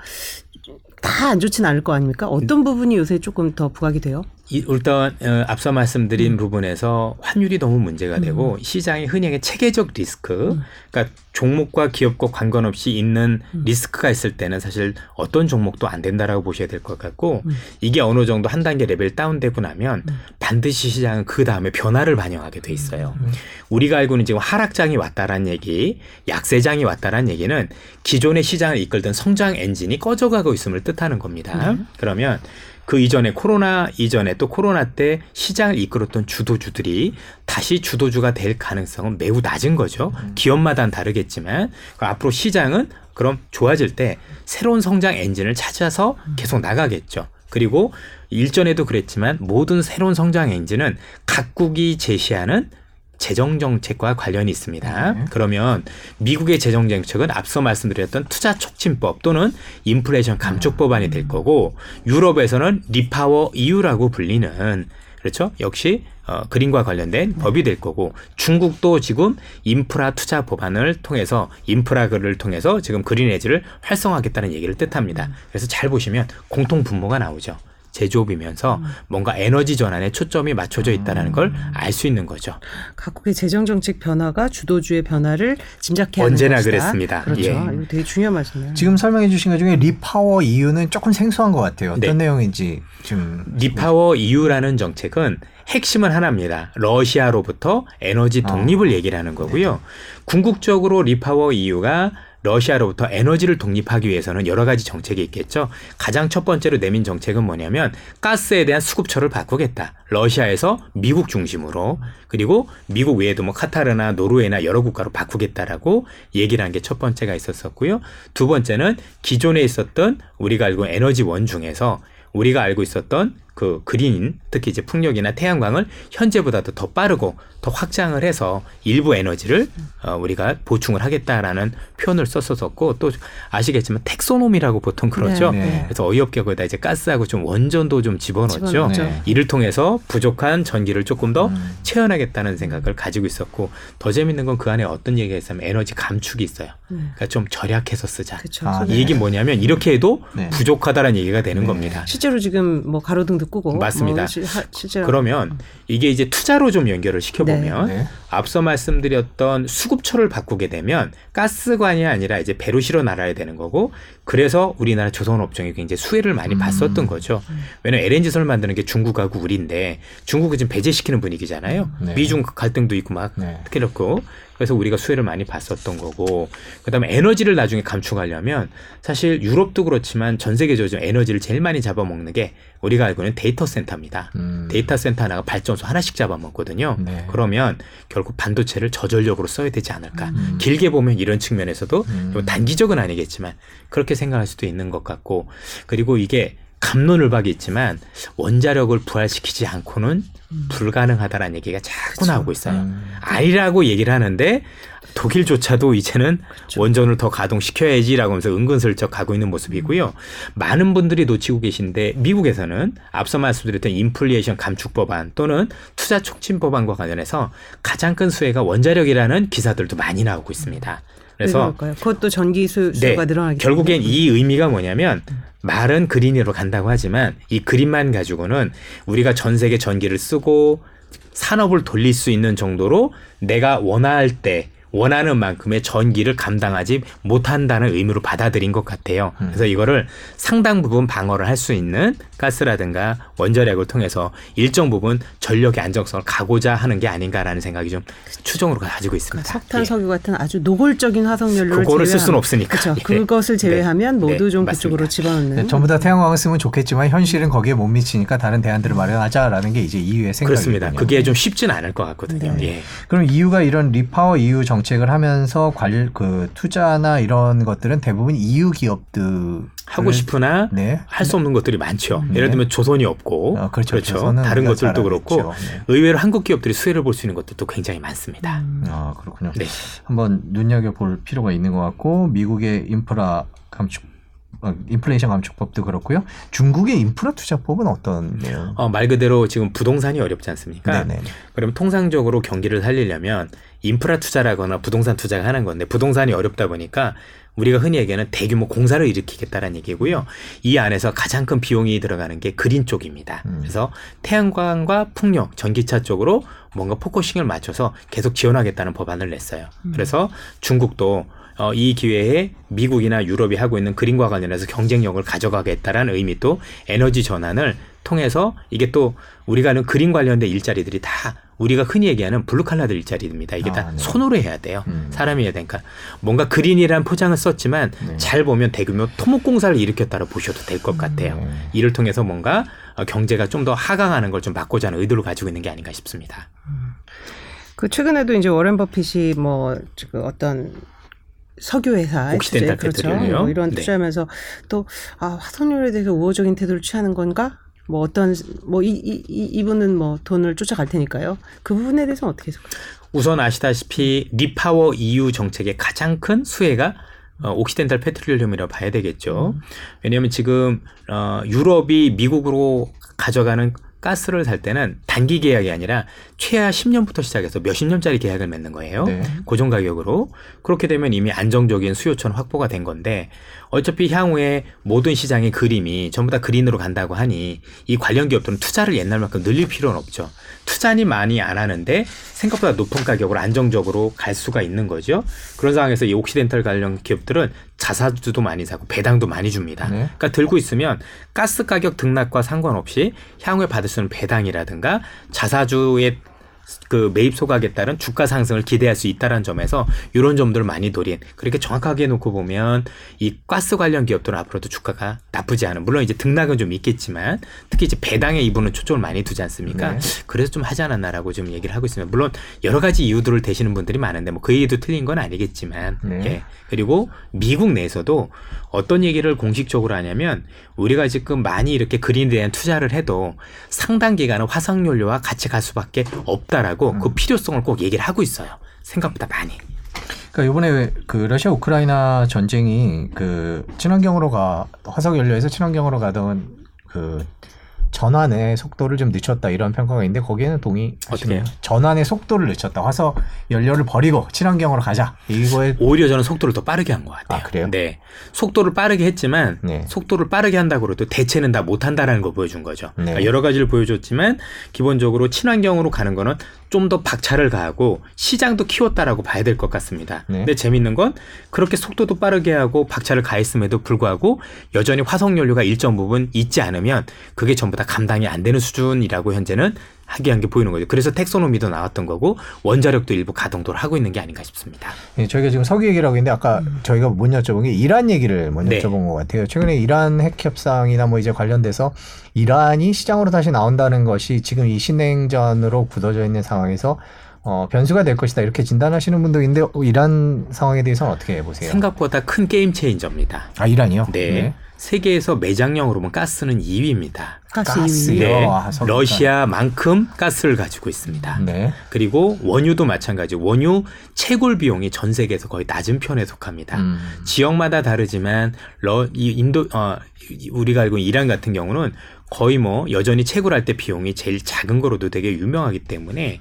다 안 좋진 않을 거 아닙니까? 어떤 부분이 요새 조금 더 부각이 돼요? 이, 일단 어, 앞서 말씀드린 음. 부분에서 환율이 너무 문제가 되고 시장의 흔히의 체계적 리스크, 음. 그러니까 종목과 기업과 상관없이 있는 리스크가 있을 때는 사실 어떤 종목도 안 된다라고 보셔야 될 것 같고 음. 이게 어느 정도 한 단계 level down되고 나면 반드시 시장은 그 다음에 변화를 반영하게 돼 있어요. 음. 우리가 알고는 지금 하락장이 왔다라는 얘기, 약세장이 왔다라는 얘기는 기존의 시장을 이끌던 성장 엔진이 꺼져가고 있음을 뜻하는 겁니다. 네. 그러면 그 이전에 코로나 이전에 또 코로나 때 시장을 이끌었던 주도주들이 다시 주도주가 될 가능성은 매우 낮은 거죠. 기업마다는 다르겠지만 그 앞으로 시장은 그럼 좋아질 때 새로운 성장 엔진을 찾아서 계속 나가겠죠. 그리고 일전에도 그랬지만 모든 새로운 성장 엔진은 각국이 제시하는 재정 정책과 관련이 있습니다. 네. 그러면 미국의 재정 정책은 앞서 말씀드렸던 투자 촉진법 또는 인플레이션 감축 법안이 될 거고 유럽에서는 리파워 EU라고 불리는 그렇죠? 역시 어, green과 관련된 법이 될 거고 중국도 지금 인프라 투자 법안을 통해서 인프라를 통해서 지금 green 에너지를 활성화하겠다는 얘기를 뜻합니다. 그래서 잘 보시면 공통 분모가 나오죠. 제조업이면서 뭔가 에너지 전환에 초점이 맞춰져 있다는 걸 알 수 있는 거죠. 각국의 재정 정책 변화가 주도주의 변화를 짐작해야 하는 언제나 것이다. 그랬습니다. 그렇죠. 예. 이거 되게 중요한 말씀이에요. 지금 설명해 주신 것 중에 REPower EU는 조금 생소한 것 같아요. 어떤 네. 내용인지 좀 REPower EU라는 정책은 핵심은 하나입니다. 러시아로부터 에너지 아. 독립을 얘기를 하는 거고요. 궁극적으로 REPower EU가 러시아로부터 에너지를 독립하기 위해서는 여러 가지 정책이 있겠죠. 가장 첫 번째로 내민 정책은 뭐냐면 가스에 대한 수급처를 바꾸겠다. 러시아에서 미국 중심으로 그리고 미국 외에도 뭐 카타르나 노르웨이나 여러 국가로 바꾸겠다라고 얘기를 한 게 첫 번째가 있었었고요. 두 번째는 기존에 있었던 우리가 알고 있는 에너지 원 중에서 우리가 알고 있었던 그 그린 특히 이제 풍력이나 태양광을 현재보다도 더 빠르고 더 확장을 해서 일부 에너지를 어, 우리가 보충을 하겠다라는 표현을 썼었고 또 아시겠지만 텍소놈이라고 보통 그러죠. 네, 네. 그래서 어이없게 거기다 이제 가스하고 좀 원전도 좀 집어넣었죠. 집어넣었죠. 네. 이를 통해서 부족한 전기를 조금 더 음. 채워나겠다는 생각을 가지고 있었고 더 재밌는 건 그 안에 어떤 얘기가 있으면 에너지 감축이 있어요. 음. 그러니까 좀 절약해서 쓰자. 그렇죠. 아, 이 얘기 뭐냐면 이렇게 해도 네. 부족하다라는 얘기가 되는 네. 겁니다. 실제로 지금 뭐 가로등도 끄고 맞습니다. 뭐 시- 하- 실제로 그러면 이게 이제 투자로 좀 연결을 시켜보면 네. 앞서 말씀드렸던 수급처를 바꾸게 되면 가스관이 아니라 이제 배로 실어 날아야 되는 거고 그래서 우리나라 조선 업종이 굉장히 수혜를 많이 음. 봤었던 거죠. 왜냐면 LNG선을 만드는 게 중국하고 우리인데 중국은 지금 배제시키는 분위기잖아요. 네. 미중 갈등도 있고 막 네. 그렇고 그래서 우리가 수혜를 많이 봤었던 거고 그다음에 에너지를 나중에 감축하려면 사실 유럽도 그렇지만 전 세계적으로 좀 에너지를 제일 많이 잡아먹는 게 우리가 알고 있는 데이터 센터입니다. 음. 데이터 센터 하나가 발전소 하나씩 잡아먹거든요. 네. 그러면 결국 반도체를 저전력으로 써야 되지 않을까. 음. 길게 보면 이런 측면에서도 음. 좀 단기적은 아니겠지만 그렇게 생각할 수도 있는 것 같고 그리고 이게 갑론을박이 있지만 원자력을 부활시키지 않고는 불가능하다라는 얘기가 자꾸 그쵸. 나오고 있어요. 음. 아니라고 얘기를 하는데 독일조차도 이제는 원전을 더 가동시켜야지라고 하면서 은근슬쩍 가고 있는 모습이고요. 많은 분들이 놓치고 계신데 미국에서는 앞서 말씀드렸던 인플레이션 감축 법안 또는 투자 촉진 법안과 관련해서 가장 큰 수혜가 원자력이라는 기사들도 많이 나오고 있습니다. 그래서 그럴까요? 그것도 전기 수, 네, 수가 늘어나기 결국엔 때문에. 이 의미가 뭐냐면 말은 그린으로 간다고 하지만 이 그린만 가지고는 우리가 전 세계 전기를 쓰고 산업을 돌릴 수 있는 정도로 내가 원할 때 원하는 만큼의 전기를 감당하지 못한다는 의미로 받아들인 것 같아요. 음. 그래서 이거를 상당 부분 방어를 할 수 있는 가스라든가 원자력을 통해서 일정 부분 전력의 안정성을 가고자 하는 게 아닌가라는 생각이 좀 추정으로 가지고 있습니다. 그러니까 석탄, 예. 석유 같은 아주 노골적인 화석연료를 그거를 쓸 수는 없으니까. 그렇죠. 예. 그것을 제외하면 네. 모두 네, 좀 맞습니다. 그쪽으로 집어넣는. 네, 전부 다 태양광을 쓰면 좋겠지만 현실은 거기에 못 미치니까 다른 대안들을 마련하자라는 게 이제 EU의 생각이거든요. 그렇습니다. 그게 좀 쉽진 않을 것 같거든요. 네. 예. 그럼 EU가 이런 리파워 EU 정 책을 하면서 관, 그 투자나 이런 것들은 대부분 EU 기업들 하고 싶으나 네. 할수 없는 것들이 많죠. 네. 예를 들면 조선이 없고, 어, 그렇죠. 조선은 다른 것들도 잘 그렇고. 네. 의외로 한국 기업들이 수혜를 볼 수 있는 것들도 굉장히 많습니다. 음. 아 그렇군요. 네. 한번 눈여겨 볼 필요가 있는 것 같고 미국의 인프라 감축 어, 인플레이션 감축법도 그렇고요. 중국의 인프라 투자법은 어떤? 어, 말 그대로 지금 부동산이 어렵지 않습니까? 네네. 그럼 통상적으로 경기를 살리려면 인프라 투자라거나 부동산 투자가 하는 건데 부동산이 어렵다 보니까 우리가 흔히 얘기하는 대규모 공사를 일으키겠다는 얘기고요. 이 안에서 가장 큰 비용이 들어가는 게 green 쪽입니다. 음. 그래서 태양광과 풍력, 전기차 쪽으로 뭔가 focusing을 맞춰서 계속 지원하겠다는 법안을 냈어요. 그래서 중국도 어, 이 기회에 미국이나 유럽이 하고 있는 그린과 관련해서 경쟁력을 가져가겠다라는 의미 또 에너지 전환을 통해서 이게 또 우리가 하는 그린 관련된 일자리들이 다 우리가 흔히 얘기하는 블루칼라들 일자리입니다. 이게 아, 다 네. 손으로 해야 돼요. 음. 사람이 해야 되니까 뭔가 그린이라는 포장을 썼지만 네. 잘 보면 대규모 토목공사를 일으켰다고 보셔도 될 것 같아요. 네. 이를 통해서 뭔가 어, 경제가 좀 더 하강하는 걸 좀 막고자 하는 의도를 가지고 있는 게 아닌가 싶습니다. 그 최근에도 이제 워렌 버핏이 뭐그 어떤 석유 회사 Occidental 그렇죠. 뭐 이런 네. 투자하면서 또 아, 화석연료에 대해서 우호적인 태도를 취하는 건가? 뭐 어떤 뭐 이 이 이분은 뭐 돈을 쫓아갈 테니까요. 그 부분에 대해서는 어떻게 해석하세요? 우선 아시다시피 REPower EU 정책의 가장 큰 수혜가 어, Occidental Petroleum이라고 봐야 되겠죠. 왜냐하면 지금 어, 유럽이 미국으로 가져가는 가스를 살 때는 단기 계약이 아니라 최하 10년부터 시작해서 몇십 년짜리 계약을 맺는 거예요. 네. 고정 가격으로 그렇게 되면 이미 안정적인 수요처는 확보가 된 건데 어차피 향후에 모든 시장의 그림이 전부 다 그린으로 간다고 하니 이 관련 기업들은 투자를 옛날만큼 늘릴 필요는 없죠. 투자니 많이 안 하는데 생각보다 높은 가격으로 안정적으로 갈 수가 있는 거죠. 그런 상황에서 이 옥시덴탈 관련 기업들은 자사주도 많이 사고 배당도 많이 줍니다. 네. 그러니까 들고 있으면 가스 가격 등락과 상관없이 향후에 받을 수 있는 배당이라든가 자사주의 그 매입 소각에 따른 주가 상승을 기대할 수 있다는 점에서 이런 점들을 많이 노린 그렇게 정확하게 놓고 보면 이 가스 관련 기업들은 앞으로도 주가가 나쁘지 않은 물론 이제 등락은 좀 있겠지만 특히 이제 배당에 이분은 초점을 많이 두지 않습니까? 네. 그래서 좀 하지 않았나라고 좀 얘기를 하고 있습니다. 물론 여러 가지 이유들을 대시는 분들이 많은데 뭐 그 얘기도 틀린 건 아니겠지만 네. 예. 그리고 미국 내에서도 어떤 얘기를 공식적으로 하냐면 우리가 지금 많이 이렇게 그린에 대한 투자를 해도 상당 기간은 화석연료와 같이 갈 수밖에 없다라고 음. 그 필요성을 꼭 얘기를 하고 있어요. 생각보다 많이. 그러니까 이번에 그 러시아 우크라이나 전쟁이 그 친환경으로 가 화석 연료에서 친환경으로 가던 그 전환의 속도를 좀 늦췄다 이런 평가가 있는데 거기에는 동의 어떻게 해요? 전환의 속도를 늦췄다. 화석 연료를 버리고 친환경으로 가자. 이거에 오히려 저는 속도를 더 빠르게 한 것 같아요. 아, 그래요? 네. 속도를 빠르게 했지만 네. 속도를 빠르게 한다고 해도 대체는 다 못한다라는 걸 보여준 거죠. 네. 그러니까 여러 가지를 보여줬지만 기본적으로 친환경으로 가는 거는 좀 더 박차를 가하고 시장도 키웠다라고 봐야 될 것 같습니다. 네. 근데 재밌는 건 그렇게 속도도 빠르게 하고 박차를 가했음에도 불구하고 여전히 화석 연료가 일정 부분 있지 않으면 그게 전부 다 감당이 안 되는 수준이라고 현재는 하기한 게 보이는 거죠. 그래서 텍소노미도 나왔던 거고 원자력도 일부 가동도를 하고 있는 게 아닌가 싶습니다. 예, 저희가 지금 석유 얘기를 하고 있는데 아까 저희가 못 여쭤본 게 이란 얘기를 못 네. 여쭤본 것 같아요. 최근에 이란 핵 협상이나 뭐 이제 관련돼서 이란이 시장으로 다시 나온다는 것이 지금 이 신냉전으로 굳어져 있는 상황에서 어, 변수가 될 것이다 이렇게 진단하시는 분도 있는데 어, 이란 상황에 대해서는 어떻게 보세요? 생각보다 큰 게임 체인저입니다. 아 이란이요? 네. 세계에서 매장량으로 보면 가스는 2위입니다. 가스, 가스요? 2위. 네. 아, 석유가. 러시아만큼 가스를 가지고 있습니다. 네. 그리고 원유도 마찬가지. 원유 채굴 비용이 전 세계에서 거의 낮은 편에 속합니다. 음. 지역마다 다르지만 러, 이 인도 어, 이- 우리가 알고 있는 이란 같은 경우는 거의 뭐 여전히 채굴할 때 비용이 제일 작은 거로도 되게 유명하기 때문에 어,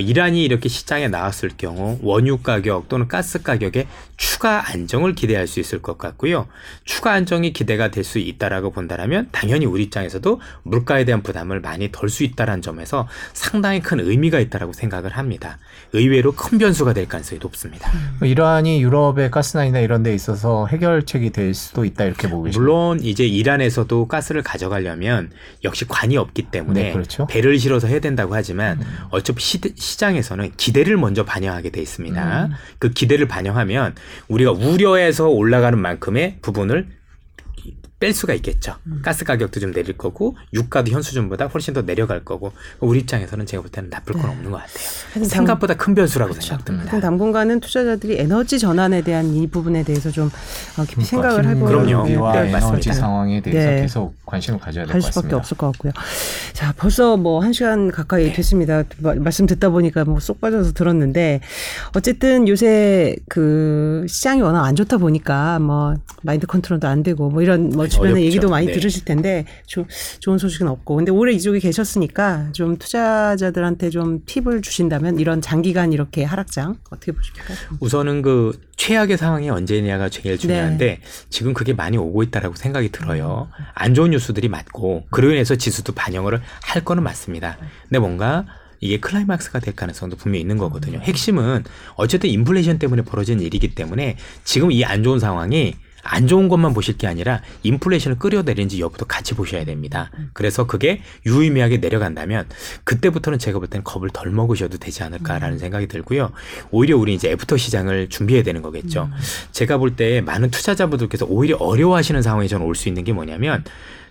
이란이 이렇게 시장에 나왔을 경우 원유 가격 또는 가스 가격에 추가 안정을 기대할 수 있을 것 같고요. 추가 안정이 기대가 될 수 있다라고 본다라면 당연히 우리 입장에서도 물가에 대한 부담을 많이 덜 수 있다라는 점에서 상당히 큰 의미가 있다라고 생각을 합니다. 의외로 큰 변수가 될 가능성이 높습니다. 이란이 유럽의 가스난이나 이런 데 있어서 해결책이 될 수도 있다 이렇게 보고 계십니다. 물론 이제 이란에서도 가스를 가져가려면 역시 관이 없기 때문에 네, 그렇죠. 배를 실어서 해야 된다고 하지만 어차피 시, 장에서는 기대를 먼저 반영하게 돼 있습니다. 그 기대를 반영하면 우리가 우려해서 올라가는 만큼의 부분을 뺄 수가 있겠죠. 가스 가격도 좀 내릴 거고 유가도 현 수준보다 훨씬 더 내려갈 거고 우리 입장에서는 제가 볼 때는 나쁠 건 없는 것 같아요. 생각보다 큰 변수라고 그렇죠. 생각됩니다. 당분간은 투자자들이 에너지 전환에 대한 이 부분에 대해서 좀 어, 깊이 생각을 해보는 그럼요. 네, 에너지 맞습니다. 상황에 대해서 네. 계속 관심을 가져야 될할것 수밖에 같습니다. 없을 것 같고요. 자, 벌써 뭐 한 시간 가까이 네. 됐습니다. 마- 말씀 듣다 보니까 뭐 쏙 빠져서 들었는데 어쨌든 요새 그 시장이 워낙 안 좋다 보니까 뭐 마인드 컨트롤도 안 되고 뭐 이런 뭐 주변에 어렵죠. 얘기도 많이 네. 들으실 텐데 좀 좋은 소식은 없고 근데 오래 이쪽에 계셨으니까 좀 투자자들한테 좀 팁을 주신다면 이런 장기간 이렇게 하락장 어떻게 보십니까? 우선은 그 최악의 상황이 언제냐가 네. 제일 중요한데 지금 그게 많이 오고 있다라고 생각이 들어요. 안 좋은 뉴스들이 많고 그로 인해서 지수도 반영을 할 거는 맞습니다. 근데 뭔가 이게 클라이막스가 될 가능성도 분명히 있는 거거든요. 핵심은 어쨌든 인플레이션 때문에 벌어진 일이기 때문에 지금 이 안 좋은 상황이 안 좋은 것만 보실 게 아니라 인플레이션을 끌어내리는지 여부도 같이 보셔야 됩니다. 그래서 그게 유의미하게 내려간다면 그때부터는 제가 볼 때는 겁을 덜 먹으셔도 되지 않을까라는 생각이 들고요. 오히려 우리 이제 after 시장을 준비해야 되는 거겠죠. 제가 볼 때 많은 투자자분들께서 오히려 어려워하시는 상황이 저는 올 수 있는 게 뭐냐면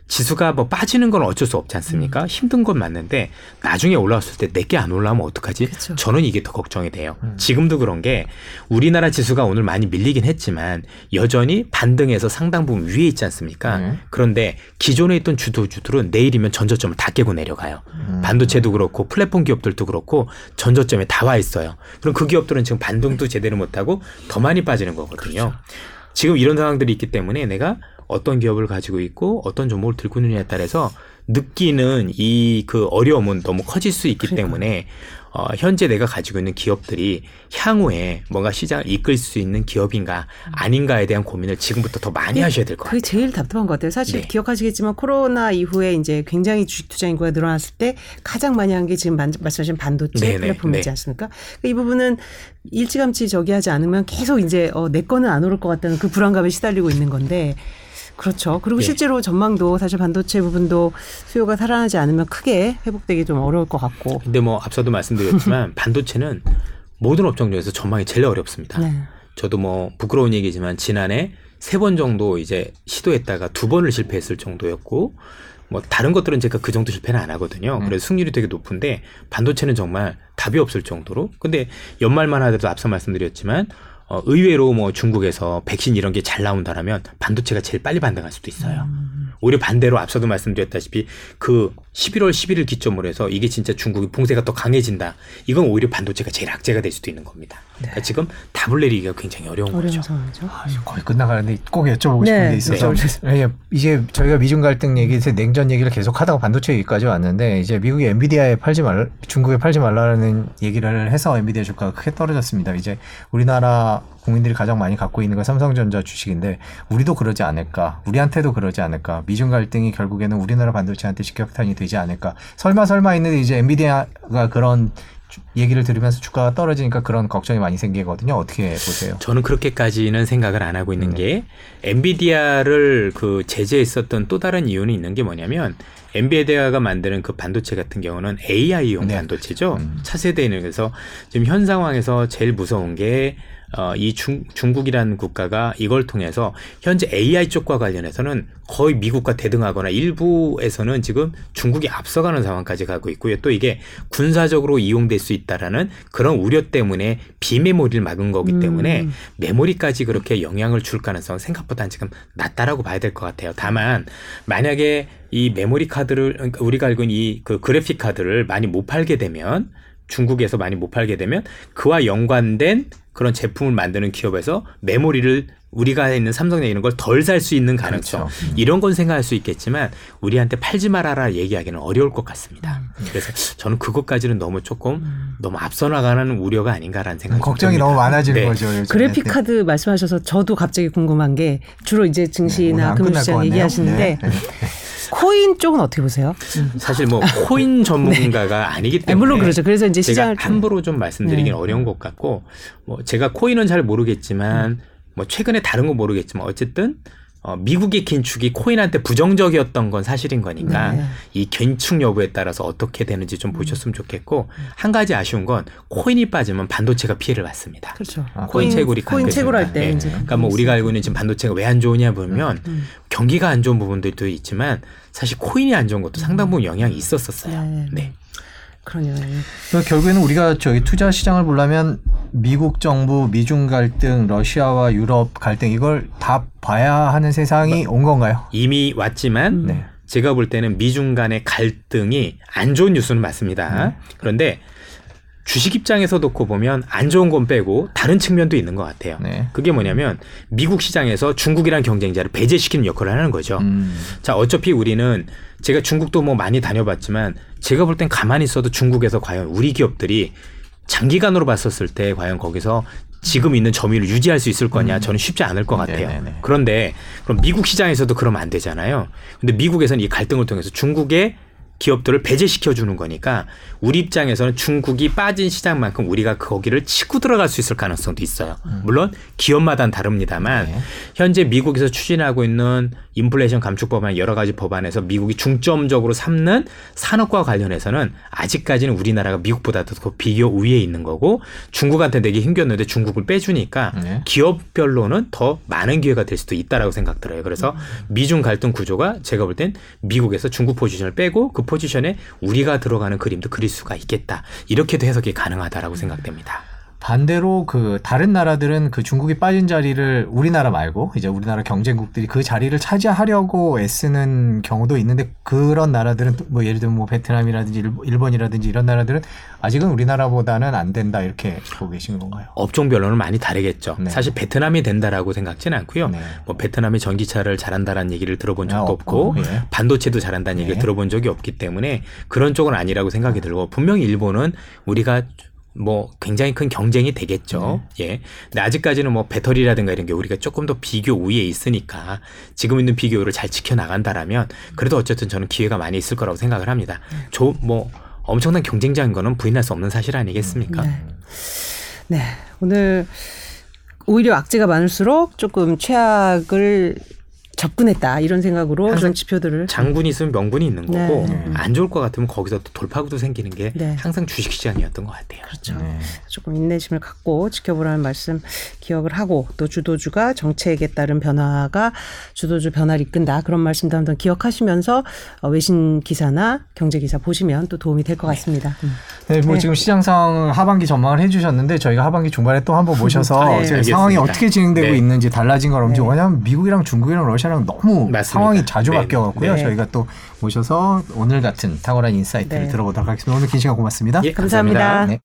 지수가 뭐 빠지는 건 어쩔 수 없지 않습니까? 힘든 건 맞는데 나중에 올라왔을 때 내게 안 올라오면 어떡하지? 그쵸. 저는 이게 더 걱정이 돼요. 지금도 그런 게 우리나라 지수가 오늘 많이 밀리긴 했지만 여전히 반등해서 상당 부분 위에 있지 않습니까? 네. 그런데 기존에 있던 주도주들은 내일이면 전저점을 다 깨고 내려가요. 반도체도 그렇고 플랫폼 기업들도 그렇고 전저점에 다 와 있어요. 그럼 그 기업들은 지금 반등도 제대로 못하고 더 많이 빠지는 거거든요. 지금 이런 상황들이 있기 때문에 내가 어떤 기업을 가지고 있고 어떤 종목을 들고 있느냐에 따라서 느끼는 이 그 어려움은 너무 커질 수 있기 그러니까요. 때문에 어, 현재 내가 가지고 있는 기업들이 향후에 뭔가 시장을 이끌 수 있는 기업인가 아닌가에 대한 고민을 지금부터 더 많이 하셔야 될것 그게 같아요. 제일 답답한 것 같아요. 사실 네. 기억하시겠지만 코로나 이후에 이제 굉장히 주식 투자 인구가 늘어났을 때 가장 많이 한 게 지금 만- 말씀하신 반도체 네네, 플랫폼이지 네. 않습니까? 그러니까 이 부분은 일찌감치 저기 하지 않으면 계속 이제 어, 내 거는 안 오를 것 같다는 그 불안감에 시달리고 있는 건데 그렇죠. 그리고 예. 실제로 전망도 사실 반도체 부분도 수요가 살아나지 않으면 크게 회복되기 좀 어려울 것 같고. 근데 뭐 앞서도 말씀드렸지만 반도체는 모든 업종 중에서 전망이 제일 어렵습니다. 네. 저도 뭐 부끄러운 얘기지만 지난해 세 번 정도 이제 시도했다가 두 번을 실패했을 정도였고 뭐 다른 것들은 제가 그 정도 실패는 안 하거든요. 음. 그래서 승률이 되게 높은데 반도체는 정말 답이 없을 정도로. 근데 연말만 하더라도 앞서 말씀드렸지만 어, 의외로 뭐 중국에서 백신 이런 게 잘 나온다라면 반도체가 제일 빨리 반등할 수도 있어요. 오히려 반대로 앞서도 말씀드렸다시피 그 11월 11일 기점으로 해서 이게 진짜 중국의 봉쇄가 더 강해진다. 이건 오히려 반도체가 제일 악재가 될 수도 있는 겁니다. 그러니까 지금 답을 내리기가 굉장히 어려운 어려운 거죠. 상황이죠. 아, 거의 끝나가는데 꼭 여쭤보고 싶은 네, 게 있어서 네. 예, 이제 저희가 미중 갈등 얘기, 냉전 얘기를 계속 하다가 반도체 얘기까지 왔는데 이제 미국이 엔비디아에 팔지 말, 중국에 팔지 말라는 얘기를 해서 엔비디아 주가가 크게 떨어졌습니다. 이제 우리나라 국민들이 가장 많이 갖고 있는 건 삼성전자 주식인데 우리도 그러지 않을까, 우리한테도 그러지 않을까, 미중 갈등이 결국에는 우리나라 반도체한테 직격탄이 되지 않을까. 설마 설마 했는데 이제 엔비디아가 그런 주- 얘기를 들으면서 주가가 떨어지니까 그런 걱정이 많이 생기거든요. 어떻게 보세요? 저는 그렇게까지는 생각을 안 하고 있는 네. 게 엔비디아를 그 제재했었던 또 다른 이유는 있는 게 뭐냐면 엔비디아가 만드는 그 반도체 같은 경우는 AI용 네. 반도체죠. 음. 차세대는 그래서 지금 현 상황에서 제일 무서운 게 어, 이 중, 중국이라는 국가가 이걸 통해서 현재 AI 쪽과 관련해서는 거의 미국과 대등하거나 일부에서는 지금 중국이 앞서가는 상황까지 가고 있고요. 또 이게 군사적으로 이용될 수 있다라는 그런 우려 때문에 비메모리를 막은 거기 때문에 음. 메모리까지 그렇게 영향을 줄 가능성은 생각보다는 지금 낮다라고 봐야 될 것 같아요. 다만 만약에 이 메모리 카드를 그러니까 우리가 알고 있는 이 그 그래픽 카드를 많이 못 팔게 되면 중국에서 많이 못 팔게 되면 그와 연관된 그런 제품을 만드는 기업에서 메모리를 우리가 있는 삼성이나 이런 걸 덜 살 수 있는 가능성 그렇죠. 이런 건 생각할 수 있겠지만 우리한테 팔지 말아라 얘기하기는 어려울 것 같습니다. 음. 그래서 저는 그것까지는 너무 조금 너무 앞서 나가는 우려가 아닌가라는 생각이 좀 걱정이 듭니다. 너무 많아지는 네. 거죠. 요즘에. 그래픽 네. 카드 말씀하셔서 저도 갑자기 궁금한 게 주로 이제 증시나 것 금융시장. 얘기하시는데 네. 코인 쪽은 어떻게 보세요? 사실 뭐 코인 전문가가 아니기 네, 때문에 물론 그렇죠. 그래서 이제 제가 시장을 함부로 좀 말씀드리긴 네. 어려운 것 같고 뭐 제가 코인은 잘 모르겠지만 뭐 최근에 다른 건 모르겠지만 어쨌든 어, 미국의 긴축이 코인한테 부정적이었던 건 사실인 거니까 네. 이 긴축 여부에 따라서 어떻게 되는지 좀 보셨으면 좋겠고 한 가지 아쉬운 건 코인이 빠지면 반도체가 피해를 봤습니다. 그렇죠. 아, 코인 채굴이 코인 채굴 할 때 예. 그러니까 뭐 우리가 알고 있는 지금 반도체가 왜 안 좋으냐 보면 음. 경기가 안 좋은 부분들도 있지만 사실 코인이 안 좋은 것도 상당 부분 영향이 있었었어요. 네. 네. 그러네요. 그러니까 결국에는 우리가 저희 투자 시장을 보려면 미국 정부, 미중 갈등, 러시아와 유럽 갈등 이걸 다 봐야 하는 세상이 온 건가요? 이미 왔지만 네. 제가 볼 때는 미중 간의 갈등이 안 좋은 뉴스는 맞습니다. 그런데 주식 입장에서 놓고 보면 안 좋은 건 빼고 다른 측면도 있는 것 같아요. 네. 그게 뭐냐면 미국 시장에서 중국이란 경쟁자를 배제시키는 역할을 하는 거죠. 음. 자, 어차피 우리는 제가 중국도 뭐 많이 다녀봤지만 제가 볼 땐 가만히 있어도 중국에서 과연 우리 기업들이 장기간으로 봤었을 때 과연 거기서 지금 있는 점유율을 유지할 수 있을 거냐 저는 쉽지 않을 것 같아요. 음. 네네네. 그런데 그럼 미국 시장에서도 그러면 안 되잖아요. 근데 미국에서는 이 갈등을 통해서 중국의 기업들을 배제시켜 주는 거니까 우리 입장에서는 중국이 빠진 시장만큼 우리가 거기를 치고 들어갈 수 있을 가능성도 있어요. 물론 기업마다는 다릅니다만 네. 현재 미국에서 추진하고 있는 인플레이션 감축 법안 여러 가지 법안에서 미국이 중점적으로 삼는 산업과 관련해서는 아직까지는 우리나라가 미국보다 더 비교 우위에 있는 거고 중국한테 내기 힘겼는데 중국을 빼주니까 네. 기업별로는 더 많은 기회가 될 수도 있다라고 생각 들어요. 그래서 미중 갈등 구조가 제가 볼 땐 미국에서 중국 포지션을 빼고 그 포지션에 우리가 들어가는 그림도 그릴 수가 있겠다. 이렇게도 해석이 가능하다라고 생각됩니다. 반대로 그 다른 나라들은 그 중국이 빠진 자리를 우리나라 말고 이제 우리나라 경쟁국들이 그 자리를 차지하려고 애쓰는 경우도 있는데 그런 나라들은 또뭐 예를 들면 뭐 베트남이라든지 일- 일본이라든지 이런 나라들은 아직은 우리나라보다는 안 된다 이렇게 보고 계신 건가요? 업종별로는 많이 다르겠죠. 네. 사실 베트남이 된다라고 생각지는 않고요. 네. 뭐 베트남이 전기차를 잘한다라는 얘기를 들어본 아, 적도 없고, 없고 예. 반도체도 잘한다는 얘기를 네. 들어본 적이 없기 때문에 그런 쪽은 아니라고 생각이 들고 분명히 일본은 우리가 뭐 굉장히 큰 경쟁이 되겠죠. 네. 예. 근데 아직까지는 뭐 배터리라든가 이런 게 우리가 조금 더 비교 우위에 있으니까 지금 있는 비교를 잘 지켜 나간다라면 그래도 어쨌든 저는 기회가 많이 있을 거라고 생각을 합니다. 조, 뭐 엄청난 경쟁자인 거는 부인할 수 없는 사실 아니겠습니까? 네. 네. 오늘 오히려 악재가 많을수록 조금 최악을 접근했다 이런 생각으로 항상 그런 지표들을 장군이 있으면 명분이 있는 네. 거고 네. 안 좋을 것 같으면 거기서 또 돌파구도 생기는 게 네. 항상 주식시장이었던 것 같아요. 그렇죠. 네. 조금 인내심을 갖고 지켜보라는 말씀 기억을 하고 또 주도주가 정책에 따른 변화가 주도주 변화를 이끈다 그런 말씀도 한번 기억하시면서 어, 외신 기사나 경제 기사 보시면 또 도움이 될 것 같습니다. 음. 네, 뭐 네. 지금 시장 상황 하반기 전망을 해주셨는데 저희가 하반기 중반에 또 한번 모셔서 네. 알겠습니다. 상황이 어떻게 진행되고 네. 있는지 달라진 걸 엄청 네. 왜냐하면 미국이랑 중국이랑 러시아 랑 너무 맞습니다. 상황이 자주 네. 바뀌어갖고요. 네. 저희가 또 모셔서 오늘 같은 탁월한 insight를 네. 들어보도록 하겠습니다. 오늘 긴 시간 고맙습니다. 예, 감사합니다. 감사합니다. 네.